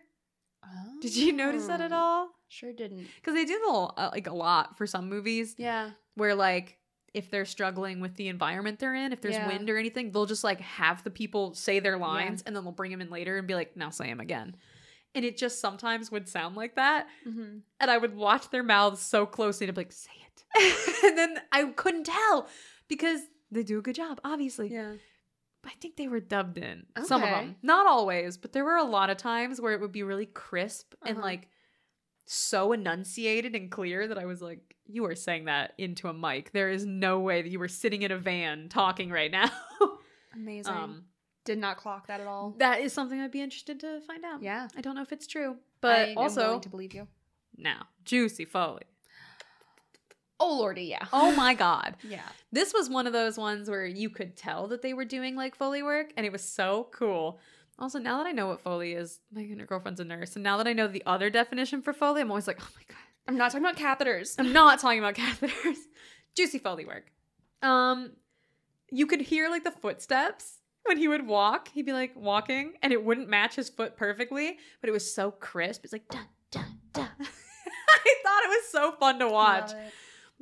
B: Did you notice that at
A: Oh.
B: all?
A: Sure didn't.
B: Because they do a little, uh, like a lot for some movies
A: Yeah.
B: where like if they're struggling with the environment they're in, if there's
A: Yeah.
B: wind or anything, they'll just like have the people say their lines and then they'll bring them in later and be like, now say them again. And it just sometimes would sound like that.
A: Mm-hmm.
B: And I would watch their mouths so closely to be like, say it. and then I couldn't tell because they do a good job, obviously.
A: Yeah.
B: I think they were dubbed in. Some of them. Not always, but there were a lot of times where it would be really crisp and
A: Uh-huh.
B: like so enunciated and clear that I was like, you are saying that into a mic. There is no way that you were sitting in a van talking right now.
A: Amazing.
B: um
A: Did not clock that at all.
B: that is something I'd be interested to find out.
A: Yeah.
B: I don't know if it's true.
A: I
B: But
A: am
B: also
A: to believe you.
B: now, Juicy Foley.
A: Oh lordy, yeah.
B: Oh my god.
A: yeah.
B: This was one of those ones where you could tell that they were doing like Foley work and it was so cool. Also, now that I know what Foley is, my girlfriend's a nurse, and now that I know the other definition for Foley, I'm always like, oh my god.
A: I'm not talking about catheters.
B: I'm not talking about catheters. Juicy Foley work. Um, you could hear like the footsteps when he would walk. He'd be like walking, and it wouldn't match his foot perfectly, but it was so crisp. It's like dun dun dun. I thought it was so fun to watch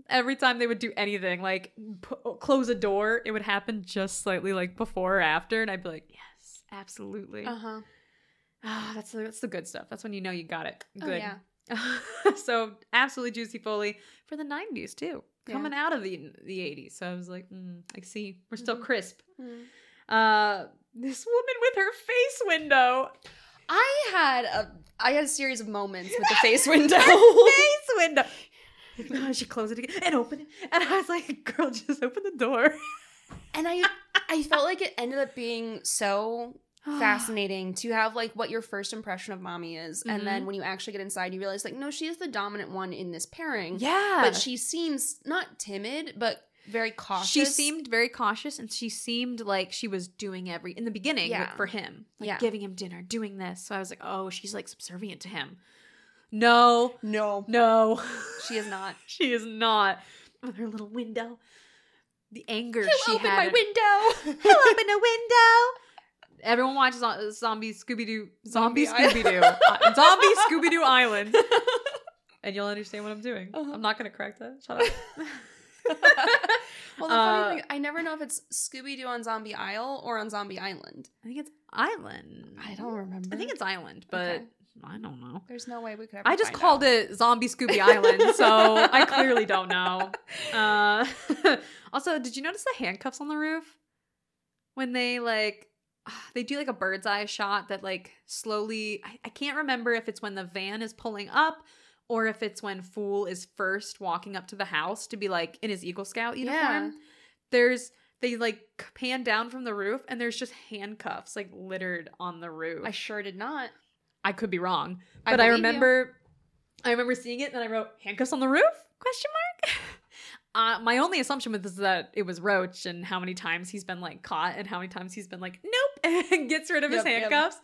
B: every time they would do anything like p- close a door it would happen just slightly like before or after and i'd be like yes absolutely
A: Uh-huh.
B: ah that's the, that's the good stuff that's when you know you got it
A: Oh,
B: good
A: yeah.
B: so absolutely juicy foley for the 90s too
A: Yeah.
B: coming out of the the 80s so i was like mm, i see we're still
A: Mhm.
B: crisp
A: Mm.
B: uh this woman with her face window
A: I had a I had a series of moments with the face window.
B: face window she closed it again and open it. And I was like, girl, just open the door.
A: and I I felt like it ended up being so fascinating to have like what your first impression of mommy is and then mm-hmm. when you actually get inside you realize like no she is the dominant one in this pairing
B: Yeah.
A: but she seems not timid but very cautious
B: She seemed very cautious and she seemed like she was doing every in the beginning
A: Yeah.
B: for him. Like
A: Yeah.
B: giving him dinner, doing this. So I was like, oh, she's like subservient to him. No,
A: no
B: no.
A: she is not
B: she is not. With her little window. The anger
A: He'll
B: she
A: open
B: had.
A: my window
B: He'll open a window. Everyone watches on- Zombie Scooby Doo, Zombie,
A: Zombie
B: Scooby Doo, uh, Zombie Scooby Doo Island, and you'll understand what I'm doing.
A: Uh-huh.
B: I'm not gonna correct that. Shut up.
A: well, the funny
B: Uh,
A: thing, I never know if it's Scooby Doo on Zombie Isle or on Zombie Island.
B: I think it's Island.
A: I don't remember.
B: I think it's Island, but
A: Okay.
B: I don't know.
A: There's no way we could. Ever
B: I just called
A: out.
B: it Zombie Scooby Island, so I clearly don't know. Uh, also, did you notice the handcuffs on the roof when they like they do like a bird's eye shot that like slowly? I, I can't remember if it's when the van is pulling up or if it's when Fool is first walking up to the house to be like in his Eagle Scout uniform.
A: Yeah.
B: There's they like pan down from the roof and there's just handcuffs like littered on the roof.
A: I sure did not.
B: I could be wrong, but I,
A: believe you.
B: remember, I remember seeing it, and I wrote handcuffs on the roof? Question mark. Uh, my only assumption was that it was Roach, and how many times he's been like caught, and how many times he's been like nope, and gets rid of his
A: Yep, yep.
B: handcuffs.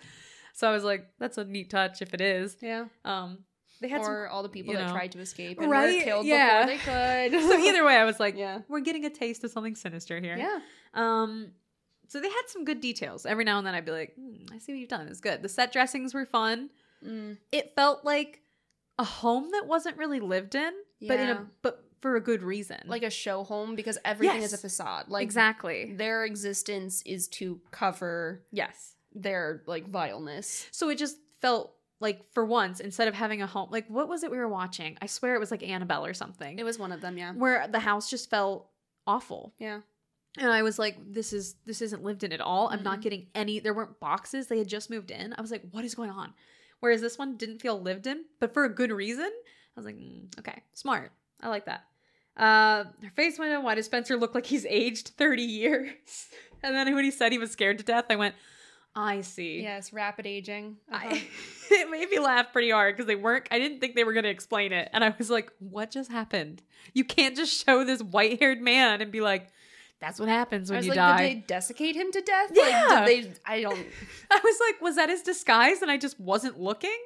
B: So I was like, that's a neat touch if it is.
A: Yeah.
B: Um, they had
A: Or all the people
B: you
A: that tried to escape and
B: Right,
A: were killed
B: yeah.
A: before they could.
B: so either way, I was like,
A: yeah.
B: we're getting a taste of something sinister here.
A: Yeah.
B: Um, so they had some good details. Every now and then, I'd be like, hmm, I see what you've done. It's good. The set dressings were fun.
A: Mm,
B: it felt like a home that wasn't really lived in, but in a but for a good reason.
A: like a show home because everything is a facade. Like
B: exactly.
A: their existence is to cover
B: Yes.
A: their like vileness.
B: So it just felt like for once, instead of having a home, like what was it we were watching? I swear it was like Annabelle or something,
A: It was one of them, yeah.
B: where the house just felt awful.
A: Yeah.
B: And I was like, this is this isn't lived in at all. I'm not
A: Mm-mm.
B: getting any there weren't boxes. They had just moved in. I was like, what is going on? Whereas this one didn't feel lived in, but for a good reason. I was like, mm, okay, smart. I like that. Uh her face went in. Why does Spencer look like he's aged 30 years? And then when he said he was scared to death, I went, I see.
A: Yes, rapid aging. Uh-huh.
B: I, it made me laugh pretty hard because they weren't i didn't think they were going to explain it and i was like what just happened you can't just show this white-haired man and be like that's what happens
A: I
B: when
A: was
B: you
A: like,
B: die
A: did they desiccate him to death?
B: Yeah.
A: Like, did they? I don't.
B: i was like was that his disguise and i just wasn't looking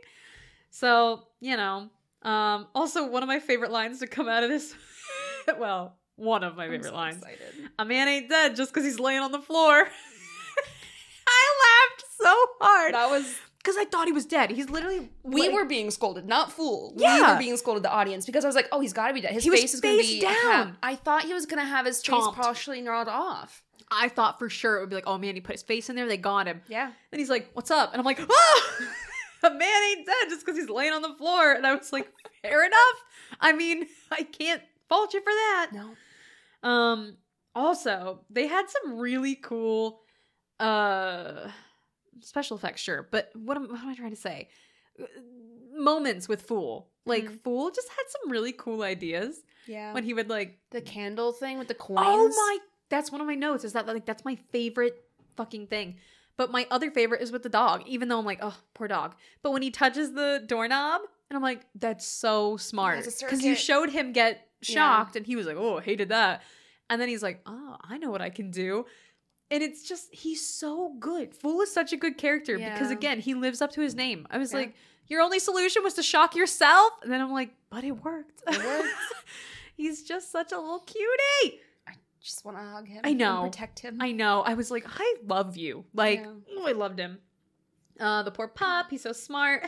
B: so you know um also one of my favorite lines to come out of this well one of my
A: I'm
B: favorite
A: so
B: lines
A: excited.
B: a man ain't dead just because he's laying on the floor i laughed so hard
A: That was.
B: Because i thought he was dead he's literally
A: We
B: like-
A: were being scolded, not fool. We were being scolded, the audience, because I was like, "Oh, he's got to be dead. His
B: He
A: face is going to be
B: down.
A: ha- I thought he was going to have his face partially gnawed off.
B: I thought for sure it would be like, oh man, he put his face in there, they got him.
A: Yeah.
B: Then he's like, what's up? And I'm like, oh, a man ain't dead just because he's laying on the floor. And I was like, fair enough. I mean, I can't fault you for that.
A: No.
B: Um, also, they had some really cool uh special effects, sure. But what am, what am I trying to say? Uh, Moments with Fool. Like,
A: Mhm.
B: Fool just had some really cool ideas
A: Yeah.
B: when he would like
A: the candle thing with the coins.
B: Oh my! That's one of my notes. Is that like that's my favorite fucking thing. But my other favorite is with the dog. Even though I'm like, oh, poor dog. But when he touches the doorknob, and I'm like, that's so smart because you showed him get
A: Yeah.
B: shocked, and he was like, oh, hated that. And then he's like, oh, I know what I can do. And it's just he's so good. Fool is such a good character because again, he lives up to his name. I was
A: Yeah.
B: like, your only solution was to shock yourself, and then I'm like, but it worked.
A: It worked.
B: he's just such a little cutie.
A: I just want to hug him.
B: I know.
A: Protect him.
B: I know. I was like, I love you. Like,
A: Yeah.
B: oh, I loved him. Uh, the poor pup, he's so smart.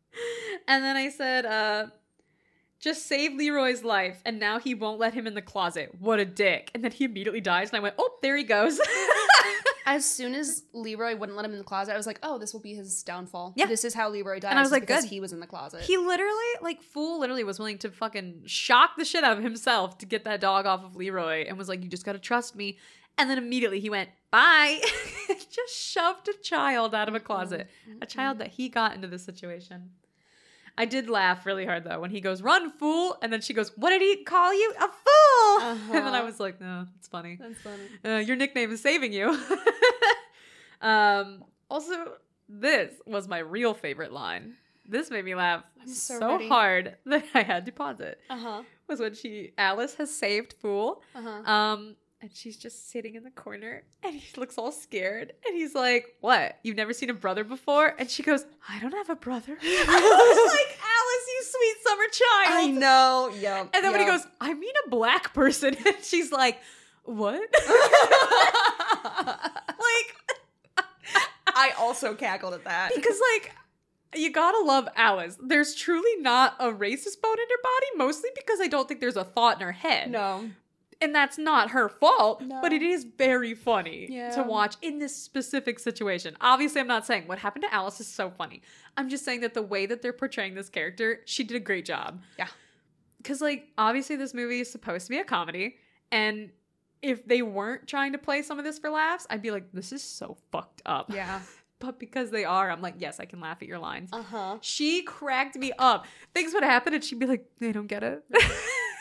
B: and then I said, uh, just save Leroy's life, and now he won't let him in the closet. What a dick. And then he immediately dies, and I went, oh, there he goes.
A: As soon as Leroy wouldn't let him in the closet, I was like, "Oh, this will be his downfall.
B: Yeah.
A: this is how Leroy dies."
B: And I was like,
A: because
B: good.
A: he was in the closet."
B: he literally, like, fool literally was willing to fucking shock the shit out of himself to get that dog off of Leroy and was like, you just gotta trust me. And then immediately he went, bye. just shoved a child out of a closet.
A: Mm-hmm.
B: a child that he got into this situation. I did laugh really hard though when he goes, "Run, fool!" and then she goes, "What did he call you? A fool!" And then I
A: Uh-huh.
B: was like, "No, it's funny.
A: That's funny.
B: Uh, your nickname is saving you." um, also, this was my real favorite line. This made me laugh
A: I'm so
B: so, hard that I had to pause it.
A: Uh huh.
B: Was when she Alice has saved Fool,
A: Uh huh.
B: um, and she's just sitting in the corner, and he looks all scared, and he's like, "What? You've never seen a brother before?" And she goes, "I don't have a brother." I was like, "Alice, you sweet summer child."
A: I know. Yep.
B: And then when he goes, "I mean a black person," and she's like, "What?" like,
A: I also cackled at that.
B: because like you gotta love Alice. There's truly not a racist bone in her body, mostly because I don't think there's a thought in her head.
A: no.
B: And that's not her fault,
A: No.
B: but it is very funny
A: Yeah.
B: to watch in this specific situation. Obviously, I'm not saying what happened to Alice is so funny. I'm just saying that the way that they're portraying this character, she did a great job.
A: Yeah.
B: Because, like, obviously, this movie is supposed to be a comedy. And if they weren't trying to play some of this for laughs, I'd be like, this is so fucked up.
A: Yeah.
B: But because they are, I'm like, yes, I can laugh at your lines.
A: Uh huh.
B: She cracked me up. Things would happen and she'd be like, they don't get it.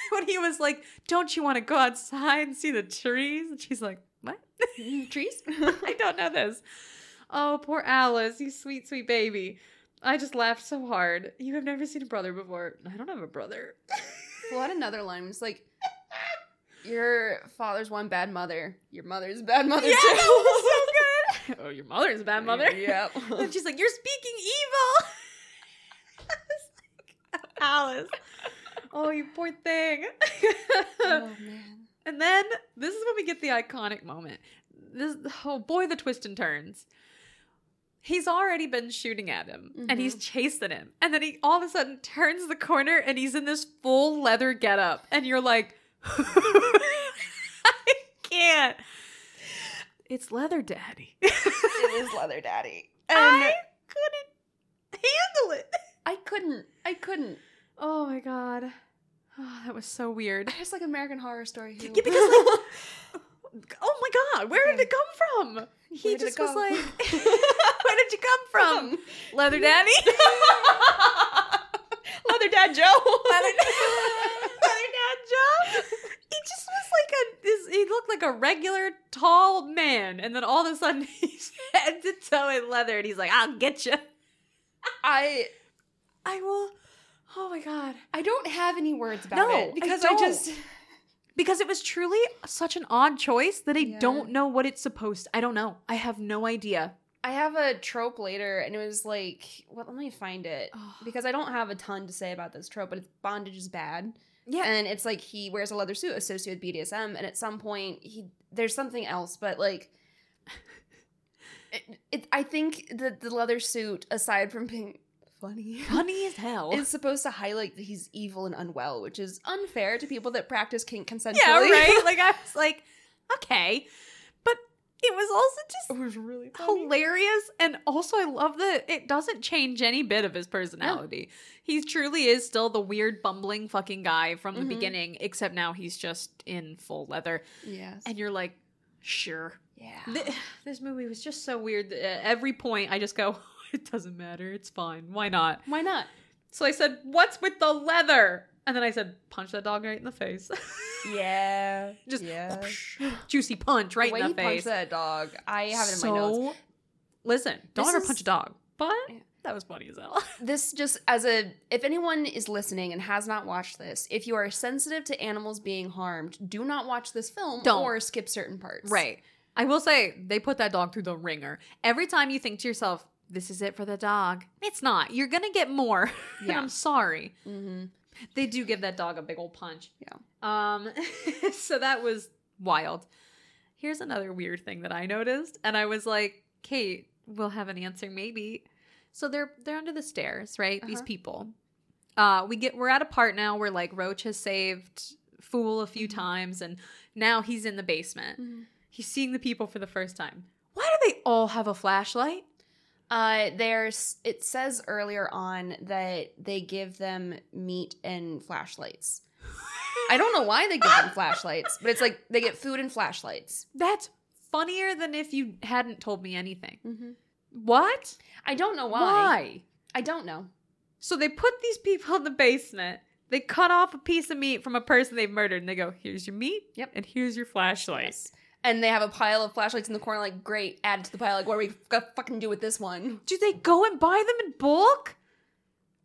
B: when he was like, don't you want to go outside and see the trees? And she's like, what?
A: Mm, trees.
B: I don't know this. Oh, poor Alice, you sweet, sweet baby. I just laughed so hard. You have never seen a brother before. I don't have a brother.
A: Well, another line. It's like, your father's one bad mother. Your mother's a bad mother
B: yeah,
A: too.
B: that was so good. oh, your mother's a bad mother.
A: Yep.
B: And she's like, "You're speaking evil." Was Alice. Oh, you poor thing.
A: oh man.
B: and then this is when we get the iconic moment. This oh boy, the twist and turns. He's already been shooting at him and he's mm-hmm. chasing him. And then he all of a sudden turns the corner and he's in this full leather getup. And you're like, I can't. It's leather daddy.
A: It is Leather Daddy. And
B: I couldn't handle it.
A: I couldn't. I couldn't.
B: Oh my god. Oh, that was so weird.
A: It's like American Horror Story. Who?
B: Yeah, because like, oh my god, where did it come from? He just was like, where did you come from, leather daddy?
A: Leather Dad Joe.
B: leather, leather dad Joe. He just was like a, this, he looked like a regular tall man, and then all of a sudden he's head to toe in leather, and he's like, "I'll get you."
A: I
B: I will. Oh my god.
A: I don't have any words about
B: No,
A: it because I,
B: don't.
A: just
B: because it was truly such an odd choice that I
A: Yeah.
B: don't know what it's supposed. I don't know. I have no idea.
A: I have a trope later, and it was like, well, let me find it because I don't have a ton to say about this trope, but it's bondage is bad,
B: yeah,
A: and it's like he wears a leather suit associated with BDSM, and at some point he there's something else, but like. It, it, I think that the leather suit, aside from being funny,
B: funny as hell.
A: is supposed to highlight that he's evil and unwell, which is unfair to people that practice kink consensually.
B: yeah, right. Like I was like, okay, but it was also just
A: it was really
B: hilarious, and also I love that it doesn't change any bit of his personality. He truly is still the weird, bumbling fucking guy from the
A: Mhm.
B: beginning, except now he's just in full leather,
A: Yes.
B: and you're like, sure.
A: yeah.
B: Th- this movie was just so weird. that At every point, I just go, it doesn't matter. It's fine. Why not?
A: Why not?
B: So I said, what's with the leather? And then I said, punch that dog right in the face.
A: Yeah.
B: just
A: yeah.
B: juicy punch right
A: the way
B: in the face.
A: that dog, I have it in
B: so,
A: my notes.
B: listen, don't ever
A: is-
B: punch a dog. But
A: Yeah.
B: that was funny as hell.
A: This just as a if anyone is listening and has not watched this, if you are sensitive to animals being harmed, do not watch this film
B: Don't.
A: or skip certain parts.
B: right. I will say, they put that dog through the ringer. Every time you think to yourself, this is it for the dog, it's not. You're going to get more.
A: Yeah.
B: I'm sorry.
A: Mm-hmm.
B: They do give that dog a big old punch.
A: Yeah.
B: Um so that was wild. Here's another weird thing that I noticed and I was like, "Kate, we'll have an answer maybe." So they're they're under the stairs, right? These
A: Uh-huh.
B: people. Uh we get we're at a part now where like Roach has saved Fool a few
A: Mhm.
B: times and now he's in the basement.
A: Mm-hmm.
B: He's seeing the people for the first time. Why do they all have a flashlight?
A: Uh, there's it says earlier on that they give them meat and flashlights. I don't know why they give them flashlights, but it's like they get food and flashlights.
B: That's funnier than if you hadn't told me anything.
A: Mm-hmm.
B: What?
A: I don't know why.
B: Why?
A: I don't know.
B: So they put these people in the basement. They cut off a piece of meat from a person they've murdered, and they go, "Here's your meat.
A: Yep.
B: And here's your flashlight."
A: Yes. And they have a pile of flashlights in the corner. Like, great, add it to the pile. Like, what are we gonna fucking do with this one?
B: Do they go and buy them in bulk?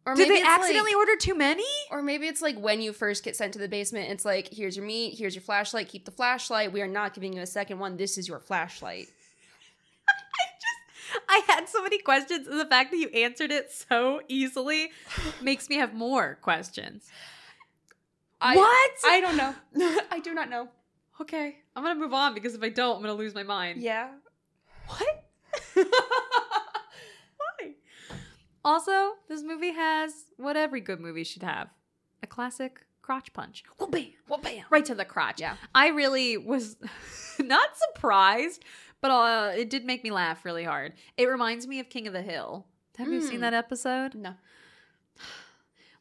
A: Or
B: Did they accidentally
A: like-
B: order too many?
A: or maybe it's like when you first get sent to the basement, it's like, here's your meat, here's your flashlight, keep the flashlight. We are not giving you a second one. This is your flashlight.
B: I just I had so many questions, and the fact that you answered it so easily makes me have more questions.
A: I,
B: what?
A: I don't know. I do not know.
B: Okay, I'm gonna move on because if I don't, I'm gonna lose my mind.
A: Yeah.
B: What? Why? Also, this movie has what every good movie should have a classic crotch punch. Well, bam,
A: Well, bam.
B: right to the crotch.
A: Yeah.
B: I really was not surprised, but uh, it did make me laugh really hard. It reminds me of King of the Hill. Have you seen
A: Mm.
B: that episode?
A: No.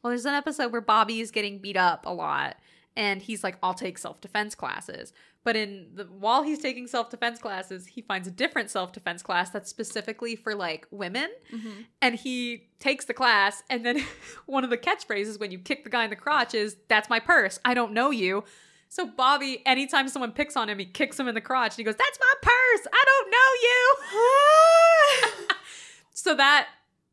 B: Well, there's an episode where Bobby is getting beat up a lot, and he's like, "I'll take self defense classes." But in the while he's taking self defense classes, he finds a different self defense class that's specifically for like women,
A: Mm-hmm.
B: and he takes the class. And then one of the catchphrases when you kick the guy in the crotch is, "That's my purse. I don't know you." So Bobby, anytime someone picks on him, he kicks him in the crotch, and he goes, "That's my purse. I don't know you." so that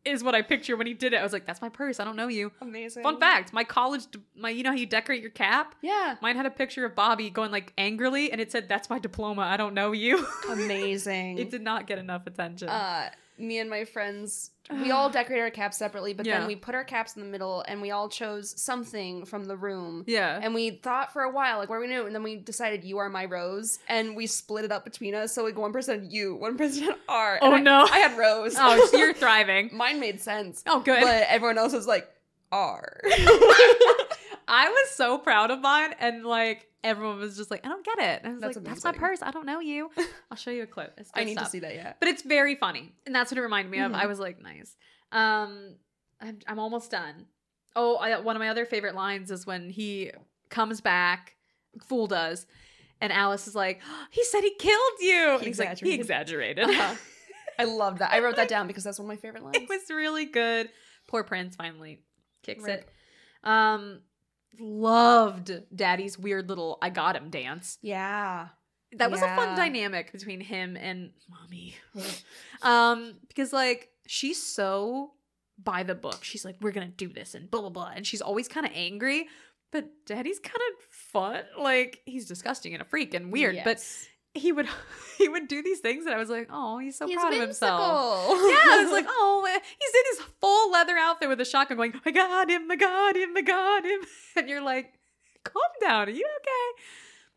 B: is what I picture when he did it. I was like, "That's my purse. I don't know you."
A: Amazing.
B: Fun fact: my college, my you know how you decorate your cap.
A: Yeah.
B: Mine had a picture of Bobby going like angrily, and it said, "That's my diploma. I don't know you."
A: Amazing.
B: it did not get enough attention.
A: uh, me and my friends, we all decorate our caps separately, but
B: Yeah.
A: then we put our caps in the middle and we all chose something from the room.
B: yeah,
A: And we thought for a while, like, what are we gonna? And then we decided, you are my rose. And we split it up between us. So, like, one person you, one person R.
B: Oh,
A: I-
B: no.
A: I had rose.
B: oh, so you're thriving.
A: Mine made sense.
B: Oh, good.
A: But everyone else was like, R.
B: I was so proud of mine, and like everyone was just like, "I don't get it." And I was
A: That's
B: like, "That's my purse. I don't know you." I'll show you a clip. It's
A: I need
B: stuff.
A: to see that yet.
B: but it's very funny, and that's what it reminded me of.
A: Mhm.
B: I was like, "Nice." Um, I'm, I'm almost done. Oh, I, one of my other favorite lines is when he comes back. Fool does. And Alice is like, he said he killed you. And
A: He
B: he's like, he
A: exaggerated. Uh-huh. I love that. I wrote that down because that's one of my favorite lines.
B: it was really good. Poor Prince finally kicks
A: Rip.
B: it. Um, loved Daddy's weird little "I got him" dance.
A: yeah.
B: That was a fun dynamic between him and mommy. um, because like she's so by the book. She's like, "We're gonna do this," and blah blah blah, and she's always kind of angry. But Daddy's kind of fun. Like he's disgusting and a freak and weird, but
A: Yes.
B: He would he would do these things, and I was like, "Oh, he's so
A: He's
B: proud of himself." Yeah, I was like, oh, he's in his full leather outfit with a shotgun going, I got him, I got him, I got him. And you're like, calm down, are you okay?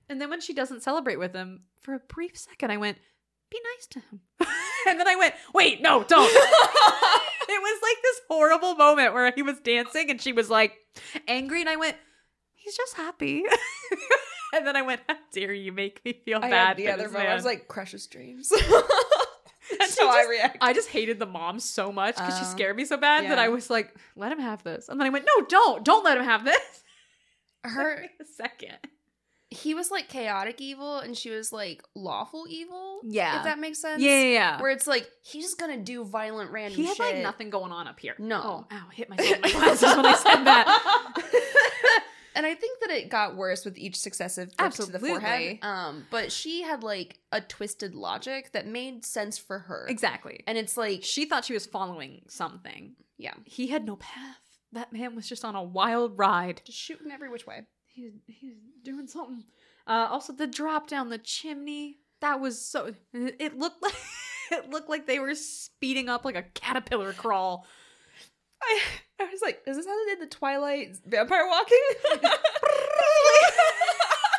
B: And then when she doesn't celebrate with him, for a brief second, I went, be nice to him. and then I went, wait, no, don't. it was like this horrible moment where he was dancing and she was like angry. And I went, he's just happy. and then I went, how dare you make me feel
A: I
B: bad.
A: the other moment. I was like, crushes dreams. That's
B: she
A: how I
B: just-
A: react.
B: I just hated the mom so much because she
A: Oh.
B: scared me so bad that I was like, let him have this. And then I went, no, don't, don't let him have this.
A: Her,
B: a second.
A: he was like chaotic evil, and she was like lawful evil.
B: Yeah.
A: if that makes sense.
B: Yeah, yeah, yeah.
A: Where it's like he's just gonna do violent random
B: he had
A: shit.
B: like nothing going on up here.
A: No.
B: Oh, ow, hit myself in my glasses when I said that.
A: And I think that it got worse with each successive book to the forehead.
B: Absolutely.
A: Um, but she had like a twisted logic that made sense for her.
B: exactly.
A: And it's like,
B: She thought she was following something.
A: yeah,
B: He had no path. That man was just on a wild ride.
A: just shooting every which way.
B: He's he's doing something. Uh, also, the drop down the chimney. That was so. It looked like it looked like they were speeding up like a caterpillar crawl.
A: I, I was like, is this how they did the Twilight vampire walking?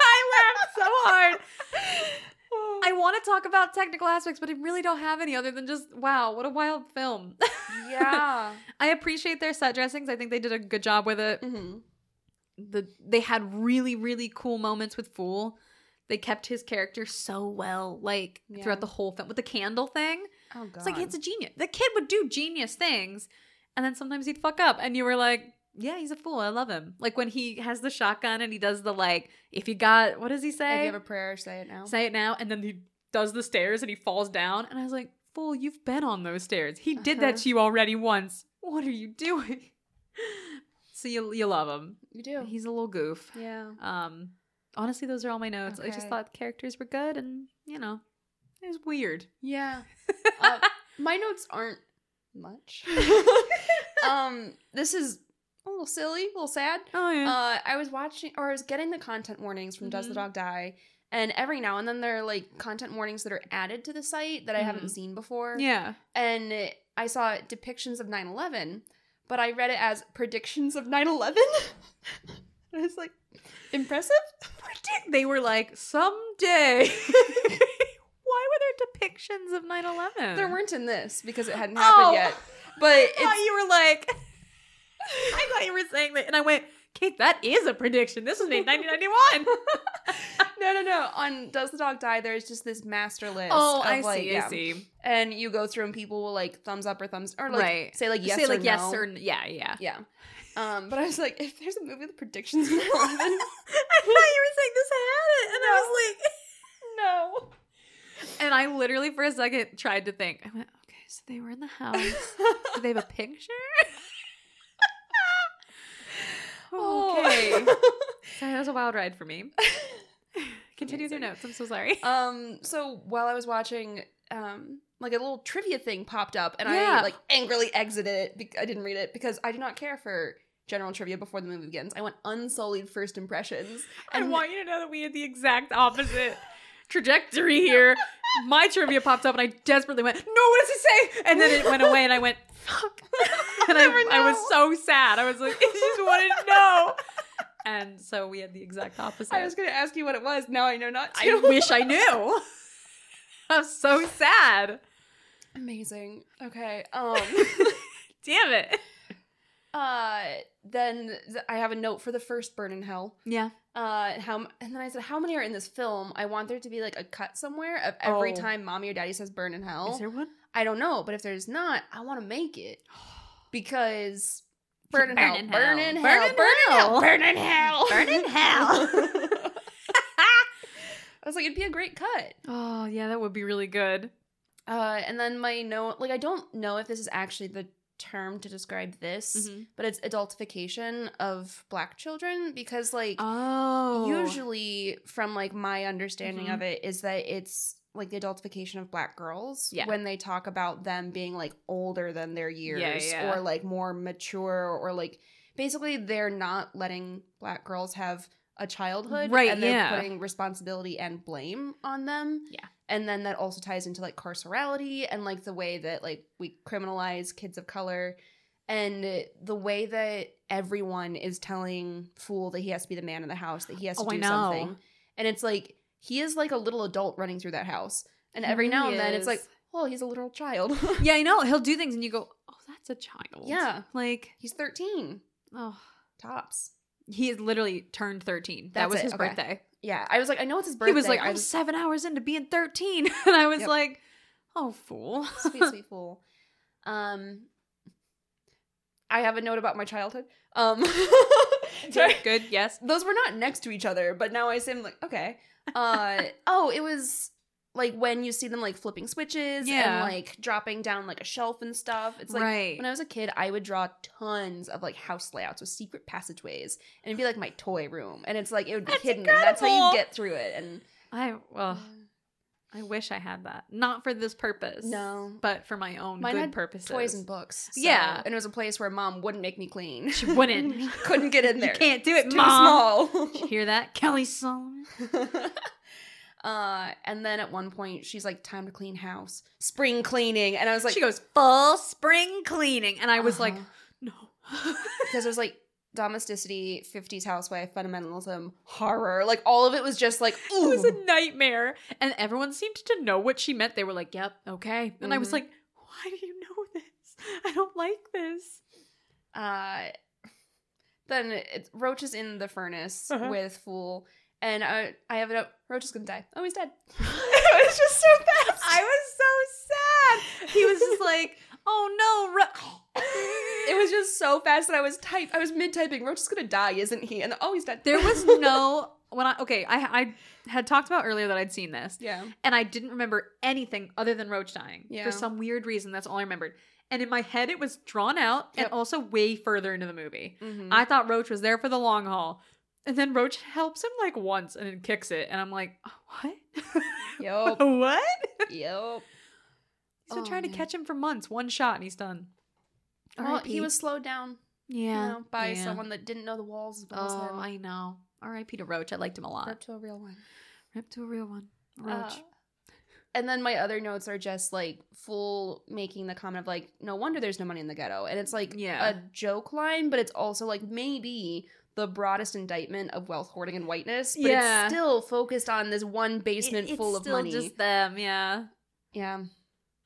B: I laughed so hard. I want to talk about technical aspects, but I really don't have any other than just wow, what a wild film.
A: yeah.
B: I appreciate their set dressings. I think they did a good job with it.
A: hmm
B: The they had really really cool moments with Fool. They kept his character so well, like
A: Yeah.
B: throughout the whole film with the candle thing.
A: Oh god.
B: It's like it's a genius. The kid would do genius things, and then sometimes he'd fuck up, and you were like, "Yeah, he's a fool. I love him." Like when he has the shotgun and he does the like, if you got what does he
A: if
B: say?
A: you have a prayer, say it now.
B: say it now, and then he does the stairs and he falls down, and I was like, "Fool, you've been on those stairs. He did
A: Uh-huh.
B: that to you already once. What are you doing?" so you you love him.
A: you do.
B: He's a little goof.
A: yeah.
B: Um, honestly, those are all my notes. I just thought the characters were good, and you know, it was weird.
A: Yeah. Uh, my notes aren't much. um, this is a little silly, a little sad.
B: oh yeah.
A: Uh, I was watching, or I was getting the content warnings from Does the
B: Mhm.
A: Dog Die? And every now and then there are like content warnings that are added to the site that I haven't
B: Mhm.
A: seen before.
B: yeah.
A: And it- I saw depictions of 9 11, but I read it as predictions of 9 11. I was like, impressive?
B: they were like someday why were there depictions of 9-11
A: There weren't in this because it hadn't happened
B: Oh.
A: yet. but
B: I thought you were like, I thought you were saying that, and I went, Kate, that is a prediction. This was made 1991.
A: no, no, no. On Does the Dog Die? There's just this master list.
B: oh,
A: of,
B: I
A: like,
B: see.
A: yeah.
B: I see.
A: And you go through and people will like thumbs up or thumbs or like
B: Right.
A: say like yes
B: Say
A: or
B: like yes or yeah, yeah.
A: yeah. Um, but I was like, if there's a movie with predictions in 11,
B: I thought you were saying this had it, and I was like,
A: no.
B: And I literally for a second tried to think. I went, okay, so they were in the house. Do they have a picture? okay. Sorry, that was a wild ride for me. Continue your notes. I'm so sorry.
A: Um, so while I was watching, um, like a little trivia thing popped up, and
B: Yeah.
A: I like angrily exited it. Be- I didn't read it because I do not care for general trivia before the movie begins. I want unsullied first impressions.
B: I want you to know that we had the exact opposite trajectory here. My trivia popped up and I desperately went, No, what does it say? And then it went away and I went, Fuck. And I, I was so sad. I was like, I just wanted to know. And so we had the exact opposite.
A: I was gonna ask you what it was. Now I know not to.
B: I wish I knew. I'm so sad.
A: Amazing. Okay. Um.
B: Damn it.
A: Uh. Then th- I have a note for the first Burn in Hell.
B: Yeah.
A: Uh. How? And then I said, how many are in this film? I want there to be like a cut somewhere of every
B: Oh.
A: time mommy or daddy says Burn in Hell.
B: Is there one?
A: I don't know, but if there's not, I want to make it because burn in
B: Burn
A: hell,
B: in
A: burn
B: hell.
A: in
B: Burn
A: hell,
B: in
A: burn in hell,
B: hell.
A: burn in hell,
B: Burn in hell.
A: I was like, it'd be a great cut.
B: Oh, yeah, that would be really good.
A: Uh, and then my note, like, I don't know if this is actually the term to describe this,
B: Mhm.
A: but it's adultification of black children because, like,
B: Oh.
A: usually from like my understanding
B: Mhm.
A: of it is that it's like the adultification of black girls
B: Yeah.
A: when they talk about them being like older than their years
B: yeah.
A: or like more mature or like basically they're not letting black girls have a childhood
B: Right,
A: and they're
B: yeah.
A: putting responsibility and blame on them
B: Yeah.
A: And then that also ties into like carcerality and like the way that like we criminalize kids of color and the way that everyone is telling fool that he has to be the man in the house that he has to
B: Oh,
A: do something and it's like he is like a little adult running through that house and
B: He
A: every now
B: really
A: and then it's like oh he's a literal child
B: Yeah, I know. He'll do things and you go, oh, that's a child.
A: Yeah.
B: Like,
A: he's 13
B: oh.
A: tops
B: He has literally turned 13. that was
A: it,
B: his
A: okay.
B: birthday.
A: Yeah i was like i know it's his birthday
B: He was like,
A: I
B: I'm
A: just-
B: seven hours into being 13. And I was
A: Yep.
B: like, oh, fool.
A: sweet sweet fool um i have a note about my childhood um sorry
B: Good, yes.
A: those were not next to each other, but now I see them like, okay. Uh oh, it was like when you see them like flipping switches
B: Yeah.
A: and like dropping down like a shelf and stuff. It's like
B: right.
A: when I was a kid, I would draw tons of like house layouts with secret passageways, and it'd be like my toy room, and it's like it would be
B: That's
A: hidden. And that's how you get through it. And
B: I, well, I wish I had that. Not for this purpose.
A: no,
B: But for my own
A: Mine
B: good purposes.
A: toys and books. so-
B: Yeah.
A: and it was a place where mom wouldn't make me clean.
B: She wouldn't.
A: Couldn't get in there.
B: You can't do it,
A: It's too small.
B: Did you hear that? Kelly Solomon.
A: uh, and then at one point she's like, "Time to clean house, spring cleaning," and I was like,
B: she goes, full spring cleaning. And I was like,
A: Uh-huh.
B: no.
A: because there's like domesticity, 50s housewife, fundamentalism, horror, like all of it was just like,
B: It was a nightmare. And everyone seemed to know what she meant. They were like, yep, okay. And I was
A: Mhm.
B: like, why do you know this? I don't like this.
A: uh, then it, Roach is in the furnace
B: Uh-huh.
A: with Fool, and I, I have it up. Roach is gonna die. Oh, he's dead. it was just so fast.
B: I was so sad. He was just like, oh no. Ro-.
A: it was just so fast that I was type. I was mid typing. Roach is gonna die, isn't he? And oh, he's dead.
B: There was no when I okay, I I had talked about earlier that I'd seen this,
A: yeah.
B: and I didn't remember anything other than Roach dying
A: Yeah.
B: for some weird reason. That's all I remembered. And in my head, it was drawn out and also way further into the movie.
A: Mm-hmm.
B: I thought Roach was there for the long haul, and then Roach helps him like once and then kicks it, and I'm like, what?
A: Yup.
B: what?
A: Yup.
B: He's been
A: Oh,
B: trying to
A: man.
B: catch him for months, one shot, and he's done.
A: Well,
B: R.I.P.
A: he was slowed down, you
B: yeah
A: know, by
B: yeah.
A: someone that didn't know the walls as well as
B: Oh,
A: him.
B: I know. R.I.P. to Roach. I liked him a lot.
A: Rip to a real one.
B: Rip to a real one. Roach.
A: Uh, and then my other notes are just like full making the comment of like, no wonder there's no money in the ghetto. And it's like
B: Yeah.
A: a joke line, but it's also like maybe the broadest indictment of wealth hoarding and whiteness. But
B: Yeah.
A: it's still focused on this one basement
B: It-
A: full of
B: still
A: money.
B: just them. Yeah.
A: yeah.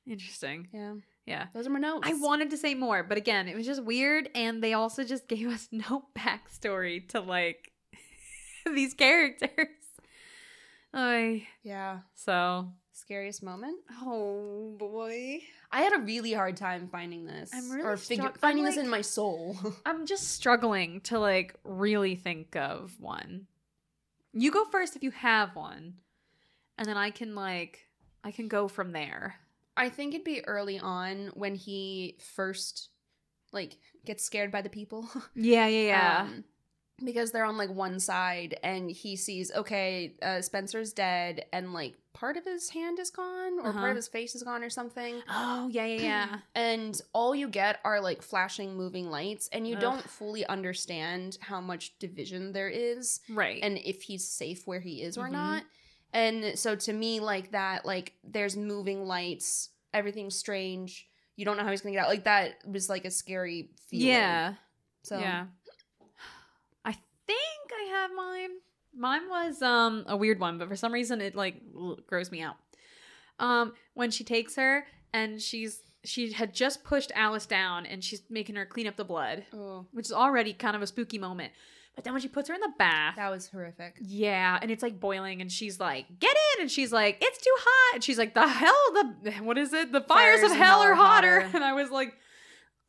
B: Interesting.
A: Yeah.
B: Yeah.
A: Those are my notes.
B: I wanted to say more, but again, it was just weird, and they also just gave us no backstory to like these characters. I
A: Yeah.
B: so
A: Scariest moment?
B: oh boy,
A: I had a really hard time finding this.
B: I'm really
A: or figure,
B: I'm
A: finding this in my soul.
B: I'm just struggling to like really think of one. You go first if you have one, and then I can like I can go from there.
A: I think it'd be early on when he first like gets scared by the people.
B: Yeah, yeah, yeah.
A: Um, because they're on like one side and he sees okay, uh, Spencer's dead and like part of his hand is gone or
B: Uh-huh.
A: part of his face is gone or something.
B: oh, yeah, yeah, yeah.
A: And all you get are like flashing moving lights and you
B: Ugh.
A: don't fully understand how much division there is
B: right.
A: and if he's safe where he is or
B: Mhm.
A: not. And so to me, like that, like there's moving lights, everything's strange. You don't know how he's gonna get out. Like that was like a scary feeling.
B: yeah.
A: So
B: Yeah. I think I have mine. Mine was um a weird one, but for some reason it like grows me out. Um when she takes her and she's she had just pushed Alice down and she's making her clean up the blood,
A: Oh,
B: which is already kind of a spooky moment. But then when she puts her in the bath,
A: that was horrific.
B: yeah, and it's like boiling, and she's like, "Get in!" and she's like, "It's too hot!" and she's like, "The hell, the what is it? The fires, of hell, are hotter!" And I was like,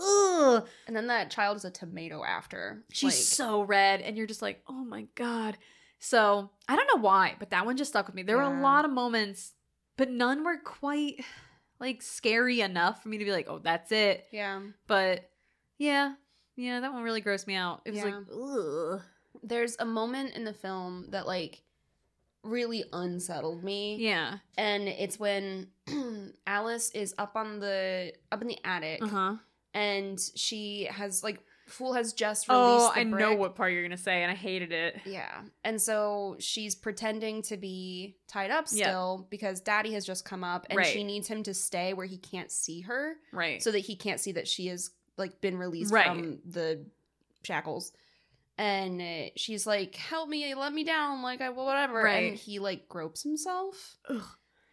B: "Ugh."
A: And then that child is a tomato after.
B: She's
A: Like,
B: so red, and you're just like, oh my god. So I don't know why, but that one just stuck with me. There were a lot of moments, but none were quite like scary enough for me to be like, oh, that's it.
A: yeah.
B: But yeah, yeah, that one really grossed me out. It was
A: Yeah.
B: like, ugh.
A: There's a moment in the film that like really unsettled me.
B: Yeah.
A: And it's when Alice is up on the up in the attic
B: Uh huh.
A: and she has like Fool has just oh, released
B: Oh, I know what part you're gonna say, and I hated it.
A: Yeah. And so she's pretending to be tied up still because daddy has just come up and
B: Right.
A: she needs him to stay where he can't see her
B: Right.
A: so that he can't see that she has like been released
B: Right.
A: from the shackles. And she's like, "Help me, let me down, like I whatever."
B: Right.
A: And he like gropes himself.
B: Ugh.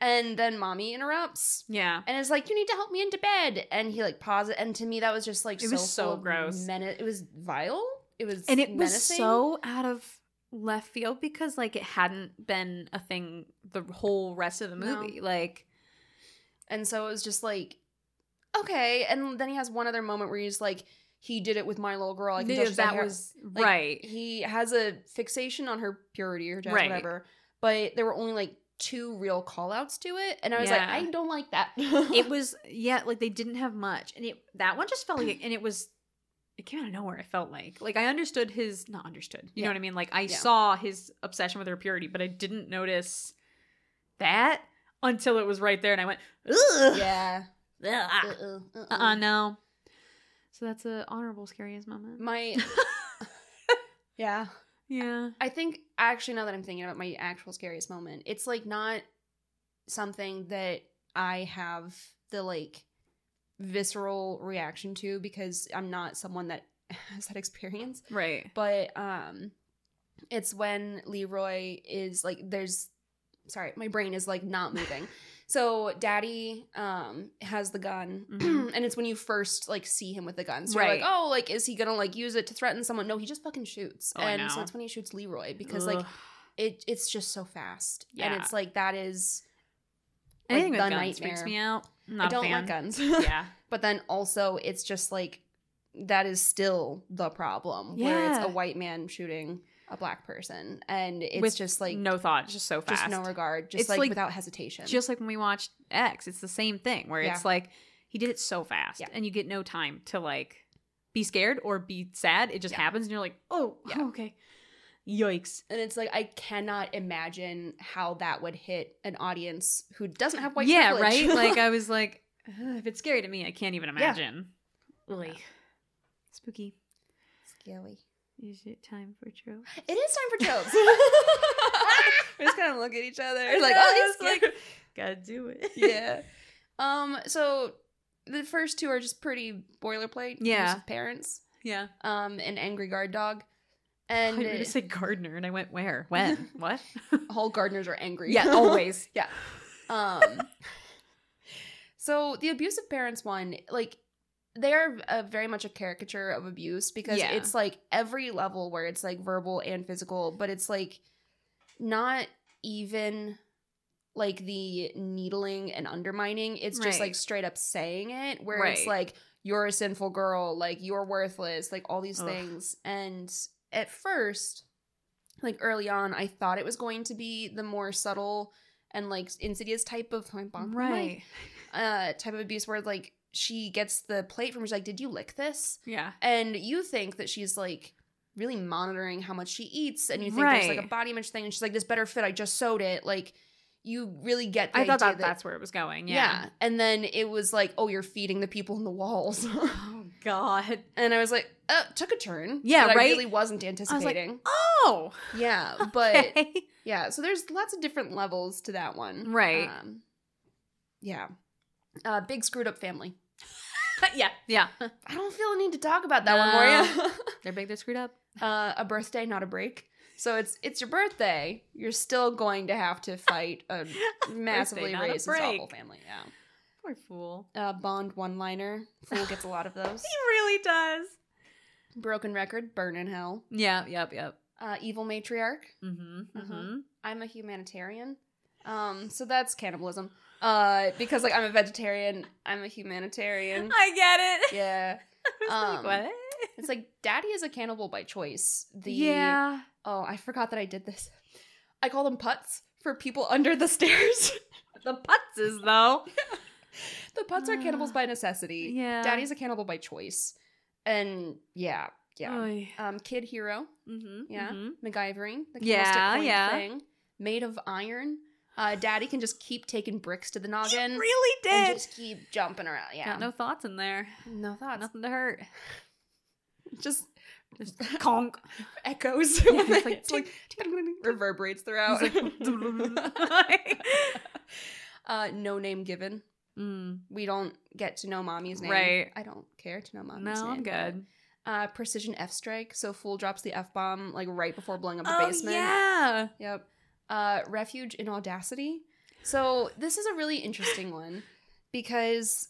A: And then mommy interrupts
B: yeah.
A: and is like, "You need to help me into bed." And he like pauses. And to me, that was just like
B: It
A: so
B: was so gross.
A: it was vile. It was
B: and it was so out of left field because like it hadn't been a thing the whole rest of the
A: No.
B: movie like
A: And so it was just like, okay. And then he has one other moment where he's like, he did it with my little girl. I can touch
B: that was
A: Like,
B: right
A: He has a fixation on her purity or just
B: Right.
A: whatever. But there were only like two real call outs to it. And I was like, I don't like that.
B: it was yeah like they didn't have much and it that one just felt like and it was it came out of nowhere it felt like like i understood his not understood you
A: Yeah.
B: know what i mean like i
A: Yeah.
B: saw his obsession with her purity but i didn't notice that until it was right there and i went Ugh.
A: yeah. Uh-uh, uh-uh.
B: uh-uh no so that's a honorable scariest moment
A: My, yeah.
B: Yeah
A: I think actually now that I'm thinking about my actual scariest moment, it's like not something that I have the like visceral reaction to because I'm not someone that has that experience.
B: right
A: But um it's when Leroy is like there's sorry, my brain is like not moving. so daddy um has the gun
B: Mhm.
A: and it's when you first like see him with the gun. So you're
B: Right.
A: like, "Oh, like is he going to like use it to threaten someone?" No, he just fucking shoots.
B: Oh,
A: and so it's when he shoots Leroy because like it it's just so fast. And
B: Yeah.
A: it's like that is like,
B: anything
A: the
B: guns freaks me out I'm not
A: I don't like guns.
B: yeah
A: but then also it's just like that is still the problem where it's
B: Yeah.
A: a white man shooting a black person and it's
B: With
A: just like
B: no thought just so fast
A: just no regard just like,
B: like-
A: without hesitation
B: just like when we watched X, it's the same thing where it's like he did it so fast
A: Yeah.
B: and you get no time to like be scared or be sad. It just
A: Yeah.
B: happens and you're like, oh,
A: Yeah.
B: Oh, okay. Yikes.
A: and it's like i cannot imagine how that would hit an audience who doesn't have white
B: yeah,
A: privilege.
B: right? like I was like, if it's scary to me, I can't even imagine. Ugh. Spooky.
A: scary
B: Is it time for tropes?
A: it is time for jokes we just kind of look at each other like oh
B: it's like- Gotta do it.
A: yeah. Um. So the first two are just pretty boilerplate.
B: Yeah.
A: parents.
B: Yeah.
A: Um. An angry guard dog.
B: I
A: And
B: gonna say gardener, and I went where? When? what?
A: all gardeners are angry.
B: yeah, always.
A: yeah. Um. So the abusive parents one, like they're a, very much a caricature of abuse because
B: Yeah.
A: it's like every level where it's like verbal and physical, but it's like not even like the needling and undermining. It's just
B: Right.
A: like straight up saying it where
B: Right.
A: it's like you're a sinful girl, like you're worthless, like all these
B: Ugh.
A: things. And at first, like early on, I thought it was going to be the more subtle and like insidious type of
B: Right.
A: uh type of abuse where like she gets the plate from her she's like did you lick this
B: Yeah.
A: and you think that she's like really monitoring how much she eats and you think there's like a body image thing and she's like this better fit i just sewed it like you really get the
B: I thought
A: idea
B: that that's where it was going.
A: yeah.
B: Yeah.
A: and then it was like oh you're feeding the people in the walls
B: Oh God.
A: and i was like uh took a turn
B: Yeah,
A: that i
B: right?
A: really wasn't anticipating
B: Oh.
A: yeah but
B: Okay.
A: yeah so there's lots of different levels to that one
B: Right.
A: um, yeah uh big screwed up family
B: yeah. Yeah.
A: I don't feel a need to talk about that one, Moria.
B: They're big. They're screwed up.
A: uh, a birthday, not a break. So it's it's your birthday. You're still going to have to fight a massively
B: a
A: racist, awful family. Yeah.
B: Poor fool.
A: Uh, Bond one liner. Fool gets a lot of those.
B: He really does.
A: Broken record. Burn in hell.
B: Yeah. Yep. Yep.
A: Uh, evil matriarch.
B: Mm-hmm.
A: Uh-huh.
B: Mm-hmm.
A: I'm a humanitarian. Um, so that's cannibalism. Uh, because like I'm a vegetarian. I'm a humanitarian.
B: I get it.
A: Yeah. Um,
B: like, what?
A: It's like daddy is a cannibal by choice. The
B: yeah.
A: Oh, I forgot that I did this. I call them putts for people under the stairs.
B: The putzes though.
A: the putts are cannibals by necessity.
B: Yeah.
A: Daddy's a cannibal by choice. And yeah, yeah.
B: Oy.
A: Um, kid hero,
B: Mm-hmm.
A: yeah.
B: mhm.
A: MacGyvering, the
B: Yeah, yeah.
A: thing. Made of iron. Uh, Daddy can just keep taking bricks to the noggin.
B: It really
A: and
B: did.
A: just keep jumping around. Yeah.
B: Got no thoughts in there.
A: no thoughts.
B: Nothing to hurt.
A: Just
B: Just conk.
A: echoes.
B: Yeah,
A: when
B: it's
A: it's
B: like
A: like, reverberates throughout.
B: Like-
A: uh, no name given.
B: Mm,
A: We don't get to know mommy's name.
B: Right.
A: I don't care to know mommy's
B: no,
A: name.
B: I'm good.
A: Uh, precision F strike. So Fool drops the F bomb like right before blowing up the
B: Oh
A: basement.
B: yeah.
A: Yep. Uh, refuge in audacity. So this is a really interesting one because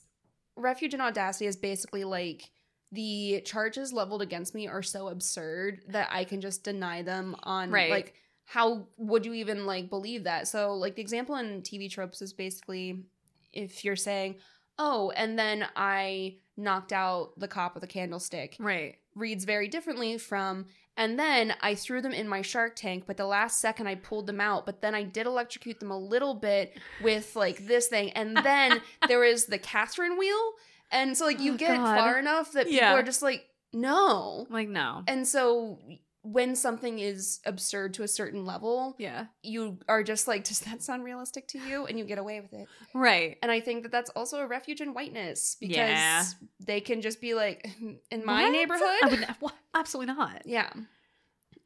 A: refuge in audacity is basically like the charges leveled against me are so absurd that I can just deny them on
B: Right.
A: like how would you even like believe that? So like the example in TV tropes is basically if you're saying, "Oh, and then I knocked out the cop with a candlestick."
B: Right.
A: reads very differently from and then I threw them in my shark tank, but the last second I pulled them out, but then I did electrocute them a little bit with like this thing, and then there is the Catherine wheel, and so like you
B: Oh,
A: get
B: God.
A: far enough that people
B: Yeah.
A: are just like, no,
B: Like no.
A: and so when something is absurd to a certain level,
B: Yeah.
A: you are just like, does that sound realistic to you? And you get away with it.
B: Right.
A: And I think that that's also a refuge in whiteness because
B: Yeah.
A: they can just be like, in my
B: What?
A: neighborhood,
B: I would? Absolutely not.
A: yeah.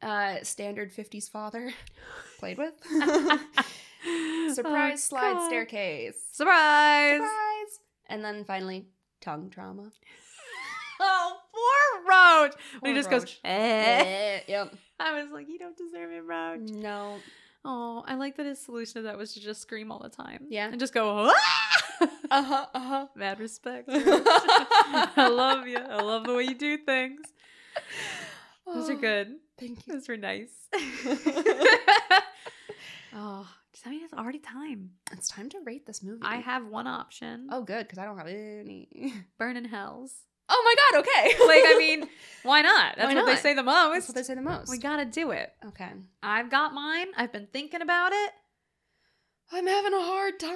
A: Uh standard 50s father played with. Surprise
B: Oh,
A: slide
B: God.
A: staircase.
B: Surprise.
A: Surprise. And then finally tongue trauma.
B: Oh, Roach. When he just goes,
A: Roach.
B: eh.
A: Eh, yep.
B: I was like, you don't deserve it, Roach.
A: No.
B: Oh, I like that his solution to that was to just scream all the time.
A: Yeah.
B: And just go, ah!
A: Uh-huh. Uh-huh.
B: Mad respect. I love you. I love the way you do things. Those are good.
A: Thank you.
B: Those were nice. oh, does that mean it's already time?
A: It's time to rate this movie.
B: I have one option.
A: Oh good, because I don't have any.
B: Burn in Hells.
A: Oh my god, okay.
B: Like, I mean, why not? That's
A: Why
B: what they say the most.
A: That's what they say the most.
B: We gotta do it.
A: okay.
B: I've got mine. I've been thinking about it.
A: I'm having a hard time.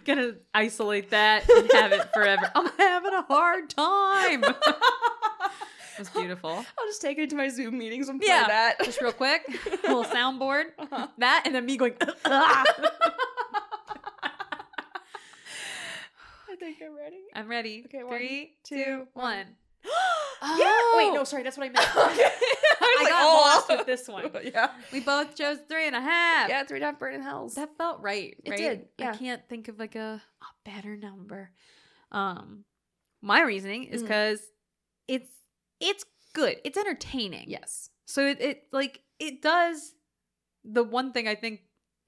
B: Gonna isolate that and have it forever. I'm having a hard time. Was beautiful.
A: I'll just take it into my Zoom meetings and play
B: Yeah.
A: that.
B: Just real quick, a little soundboard.
A: Uh-huh.
B: That and then me going. "Ah."
A: I think I'm ready.
B: I'm ready.
A: Okay, one,
B: Three,
A: two,
B: two, one.
A: Oh.
B: Yeah. Wait, no, sorry. That's what I meant.
A: okay.
B: I,
A: was
B: got
A: oh.
B: lost with this one.
A: yeah.
B: We both chose three and a half.
A: Yeah, three and a half burning hells.
B: That felt right.
A: It
B: right?
A: did, yeah.
B: I can't think of like a, a better number. Um, my reasoning is because it's it's good. It's entertaining.
A: yes.
B: So it, it like it does the one thing I think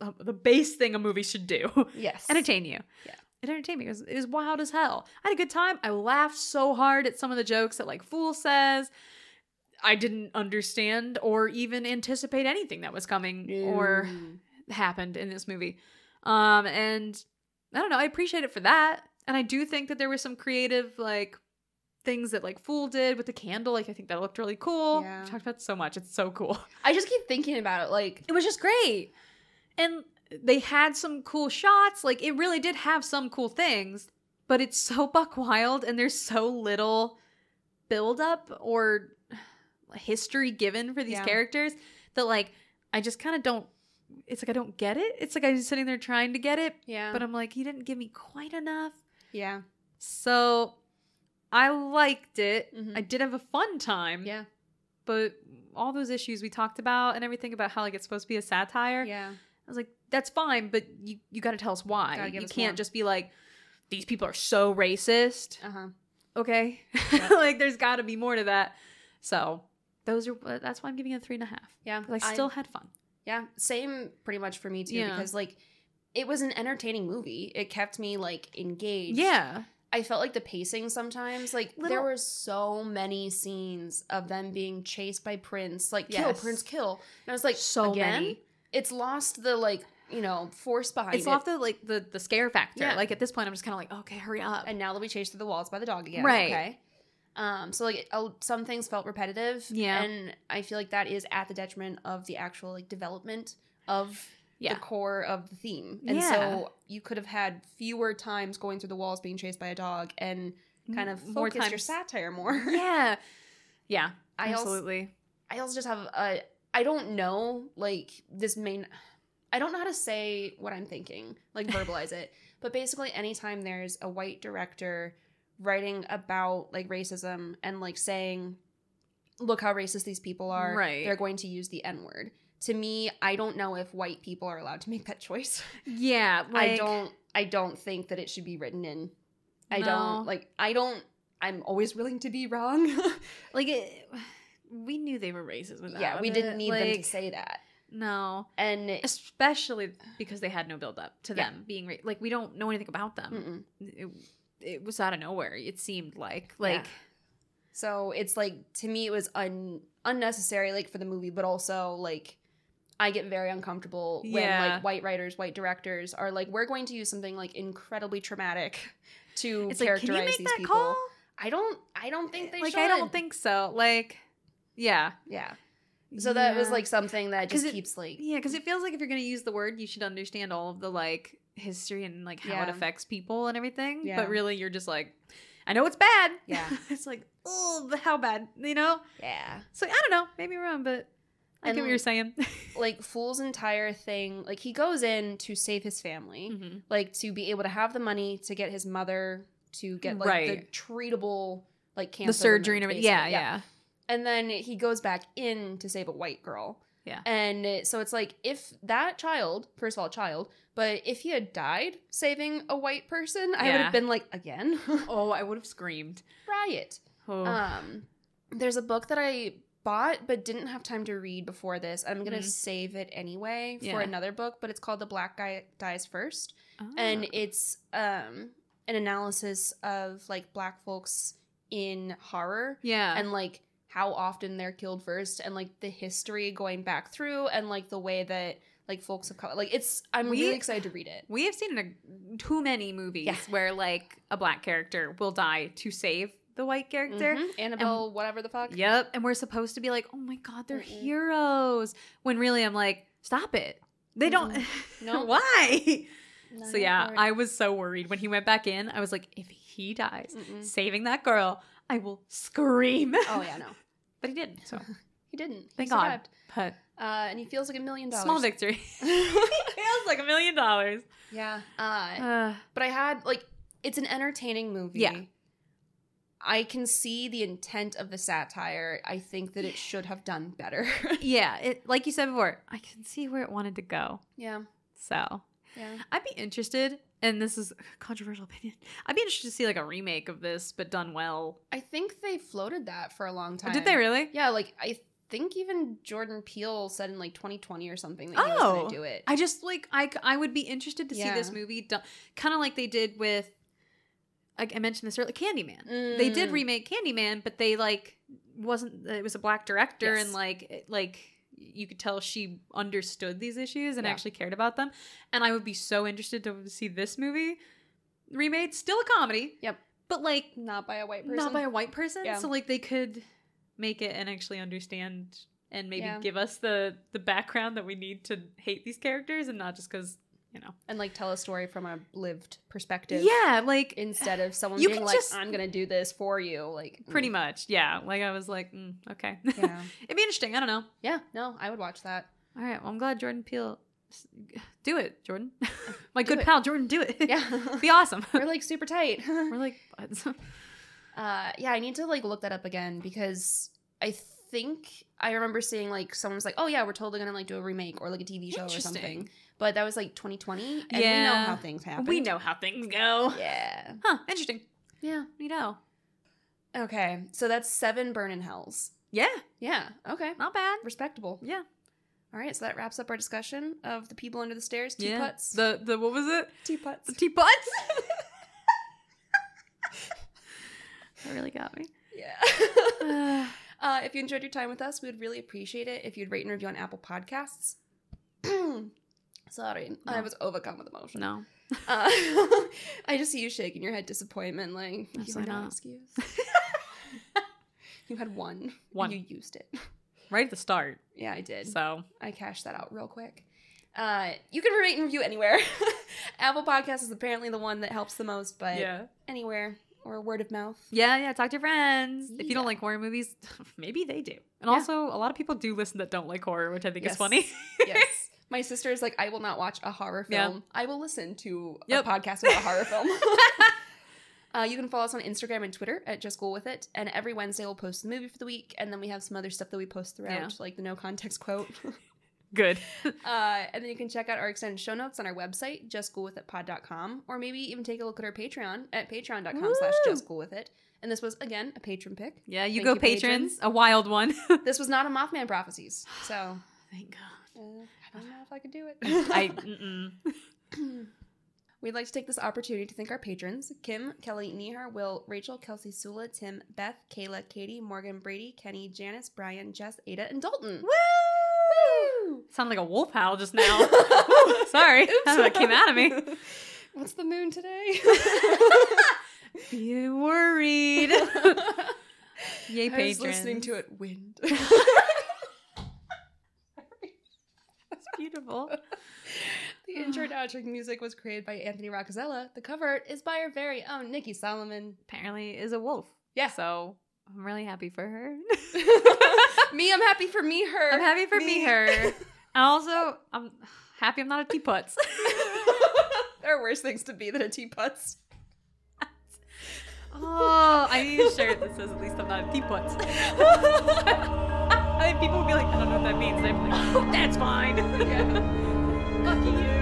B: uh, the base thing a movie should do.
A: Yes.
B: entertain you.
A: Yeah.
B: It entertained me. It was, it was wild as hell. I had a good time. I laughed so hard at some of the jokes that like Fool says. I didn't understand or even anticipate anything that was coming or
A: Mm.
B: happened in this movie. Um and I don't know, I appreciate it for that. And I do think that there was some creative like things that like Fool did with the candle. Like I think that looked really cool.
A: Yeah.
B: We talked about so much. It's so cool.
A: I just keep thinking about it. Like,
B: It was just great. And they had some cool shots. Like it really did have some cool things, but it's so buck wild and there's so little build up or history given for these
A: Yeah.
B: characters that like I just kind of don't it's like I don't get it. It's like I'm sitting there trying to get it,
A: yeah.
B: but I'm like he didn't give me quite enough.
A: yeah.
B: So I liked it.
A: Mhm.
B: I did have a fun time.
A: Yeah.
B: But all those issues we talked about and everything about how like it's supposed to be a satire.
A: Yeah.
B: I was like, that's fine, but you you got to tell us why. You
A: us
B: can't
A: more.
B: just be like, these people are so racist.
A: Uh huh.
B: Okay,
A: Yeah.
B: like there's got to be more to that. So those are that's why I'm giving it a three and a half.
A: Yeah,
B: I still had fun.
A: Yeah, same pretty much for me too
B: Yeah.
A: because like it was an entertaining movie. It kept me like engaged.
B: Yeah,
A: I felt like the pacing sometimes like there were so many scenes of them being chased by Prince, like kill Prince kill. And I was like
B: so
A: again?
B: many.
A: It's lost the like, you know, force behind
B: It's
A: it.
B: off the like the the scare factor.
A: Yeah.
B: Like at this point, I'm just kind of like, okay, hurry up.
A: and now they'll be chased through the walls by the dog again.
B: Right.
A: Okay. Um, so like uh, some things felt repetitive.
B: Yeah.
A: And I feel like that is at the detriment of the actual like development of
B: Yeah.
A: the core of the theme. And
B: Yeah.
A: so you could have had fewer times going through the walls being chased by a dog and kind of
B: More
A: focus your satire more.
B: yeah, yeah,
A: I also-
B: absolutely.
A: I also just have a I don't know like this main I don't know how to say what I'm thinking, like verbalize it. But basically anytime there's a white director writing about like racism and like saying look how racist these people are,
B: Right.
A: they're going to use the N-word. To me, I don't know if white people are allowed to make that choice.
B: yeah,
A: I don't I don't think that it should be written in. I
B: No.
A: don't like I don't I'm always willing to be wrong.
B: like it. We knew they were racist without
A: yeah, we
B: it.
A: didn't need them to say that.
B: No,
A: And
B: especially because they had no build up to
A: Yeah.
B: them being ra- like we don't know anything about them. It, it was out of nowhere. It seemed like like
A: So it's like to me it was un- unnecessary like for the movie, but also like I get very uncomfortable when
B: Yeah.
A: like white writers, white directors are like, we're going to use something like incredibly traumatic to
B: it's like can
A: characterize
B: you make
A: these
B: that
A: people.
B: call?
A: I don't I don't think they should
B: like
A: should.
B: I don't think so. Like yeah.
A: Yeah. So that was like something that just
B: it-
A: keeps like
B: yeah, because it feels like if you're gonna use the word, you should understand all of the like history and like how it affects people and everything.
A: Yeah.
B: But really, you're just like, I know it's bad.
A: Yeah.
B: it's like oh, how bad, you know?
A: yeah.
B: So I don't know. Maybe I'm wrong, but I
A: And,
B: get what you're saying.
A: Like Fool's entire thing, like he goes in to save his family.
B: Mhm.
A: like to be able to have the money to get his mother to get like the
B: Right.
A: treatable like cancer
B: The surgery and everything. Yeah,
A: basically.
B: yeah.
A: And then he goes back in to save a white girl
B: Yeah.
A: and so it's like if that child first of all child but if he had died saving a white person i would have been like again
B: Oh, I would have screamed.
A: riot
B: Oh.
A: um there's a book that i bought but didn't have time to read before this i'm gonna
B: Mhm.
A: save it anyway for
B: Yeah.
A: another book but it's called the black guy dies first and
B: Ah.
A: it's um an analysis of like black folks in horror
B: yeah,
A: and like how often they're killed first and like the history going back through and like the way that like folks of color like it's i'm
B: We-
A: really excited to read it
B: we have seen in a, too many movies
A: Yeah.
B: where like a black character will die to save the white character.
A: Mhm. annabelle whatever the fuck
B: Yep, and we're supposed to be like, "Oh my god, they're
A: Mm-mm.
B: heroes," when really I'm like, "Stop it." They don't.
A: No.
B: Why?
A: No,
B: so yeah, I was so worried when he went back in. I was like, if he dies
A: Mm-mm.
B: saving that girl, I will scream.
A: oh yeah no
B: but he didn't. So
A: he didn't he
B: thank God. But
A: uh and he feels like a million dollars
B: small victory. Feels like a million dollars.
A: yeah uh
B: Uh,
A: but i had like it's an entertaining movie
B: Yeah.
A: I can see the intent of the satire. I think that it should have done better.
B: yeah, it like you said before, I can see where it wanted to go.
A: yeah.
B: So
A: Yeah.
B: I'd be interested, and this is a controversial opinion. I'd be interested to see like a remake of this, but done well.
A: I think they floated that for a long time.
B: Did they really?
A: Yeah, like I think even Jordan Peele said in like 2020 or something that he was
B: Oh.
A: going to do it.
B: I just like I I would be interested to see this movie done kind of like they did with like I mentioned this earlier Candyman. They did
A: Mm.
B: remake Candyman, but they like wasn't it was a black director
A: Yes.
B: and like it- like you could tell she understood these issues and
A: Yeah.
B: actually cared about them. And I would be so interested to see this movie remade, still a comedy.
A: Yep.
B: But like
A: not by a white person.
B: not by a white person.
A: Yeah.
B: So like they could make it and actually understand and maybe
A: Yeah.
B: give us the the background that we need to hate these characters and not just because you know.
A: and like tell a story from a lived perspective.
B: Yeah, like
A: Instead of someone being like,
B: just-
A: "I'm gonna do this for you," like
B: pretty
A: mm,
B: much, yeah. Like I was like, mm, okay,
A: Yeah,
B: it'd be interesting. I don't know.
A: yeah. No, I would watch that.
B: All right, well, I'm glad Jordan Peele. Do it, Jordan. My
A: Do
B: good
A: it.
B: pal, Jordan. Do it.
A: Yeah,
B: be awesome.
A: we're like super tight.
B: We're like, buds.
A: Uh, yeah, I need to like look that up again because I think I remember seeing like someone was like, "Oh yeah, we're totally gonna like do a remake or like a TV show or something." But that was like 2020, and we know how things happen.
B: we know how things go.
A: Yeah.
B: Huh? Interesting.
A: Yeah.
B: We know.
A: Okay, so that's seven burn in hells.
B: Yeah,
A: Yeah. Okay.
B: not bad.
A: Respectable.
B: Yeah.
A: All right, so that wraps up our discussion of the people under the stairs.
B: Yeah.
A: Teapots.
B: The the what was it?
A: teapots.
B: The teapots. that really got me.
A: Yeah. uh, if you enjoyed your time with us, we would really appreciate it if you'd rate and review on Apple Podcasts. Sorry, I was overcome with emotion.
B: no.
A: Uh, I just see you shaking your head disappointment, like you have
B: Absolutely
A: no excuse. you had one.
B: One.
A: You used it.
B: Right at the start.
A: Yeah, I did.
B: So
A: I cashed that out real quick. Uh, you can rate and review anywhere. Apple Podcast is apparently the one that helps the most, but
B: yeah.
A: anywhere or word of mouth.
B: Yeah, yeah. Talk to your friends. If you don't like horror movies, maybe they do. And
A: Yeah.
B: also, a lot of people do listen that don't like horror, which I think
A: Yes.
B: is funny.
A: yes. My sister is like, I will not watch a horror
B: Yeah.
A: film. I will listen to
B: Yep.
A: a podcast about a horror film. uh, you can follow us on Instagram and Twitter at Just Cool With It. And every Wednesday we'll post the movie for the week. And then we have some other stuff that we post throughout,
B: Yeah.
A: like the no context quote.
B: Good.
A: uh, and then you can check out our extended show notes on our website, justcoolwithitpod.com. Or maybe even take a look at our Patreon at patreon.com slash justcoolwithit. And this was, again, a patron pick.
B: Yeah, you
A: Thank
B: go
A: you,
B: patrons.
A: patrons.
B: A wild one.
A: This was not a Mothman Prophecies. So
B: Thank God.
A: Uh, I don't know if I could do it.
B: I.
A: We'd like to take this opportunity to thank our patrons Kim, Kelly, Nihar, Will, Rachel, Kelsey, Sula, Tim, Beth, Kayla, Katie, Morgan, Brady, Kenny, Janice, Brian, Jess, Ada, and Dalton.
B: Woo! Sounded like a wolf howl just now. Woo, Sorry, that came out of me.
A: What's the moon today?
B: Be worried. Yay,
A: I was
B: patrons.
A: listening to it wind.
B: That's beautiful.
A: the intro and outro music was created by Anthony Roccazella. The cover art is by our very own Nikki Solomon.
B: Apparently, is a wolf.
A: Yeah.
B: So I'm really happy for her.
A: me, I'm happy for me, her.
B: I'm happy for me, her. And also, I'm happy I'm not a teapots.
A: there are worse things to be than a teapots.
B: oh, I need a shirt that says at least I'm not a teapots. I think people would be like, I don't know what that means. And I'm like, oh, that's fine.
A: Yeah.
B: Fuck you.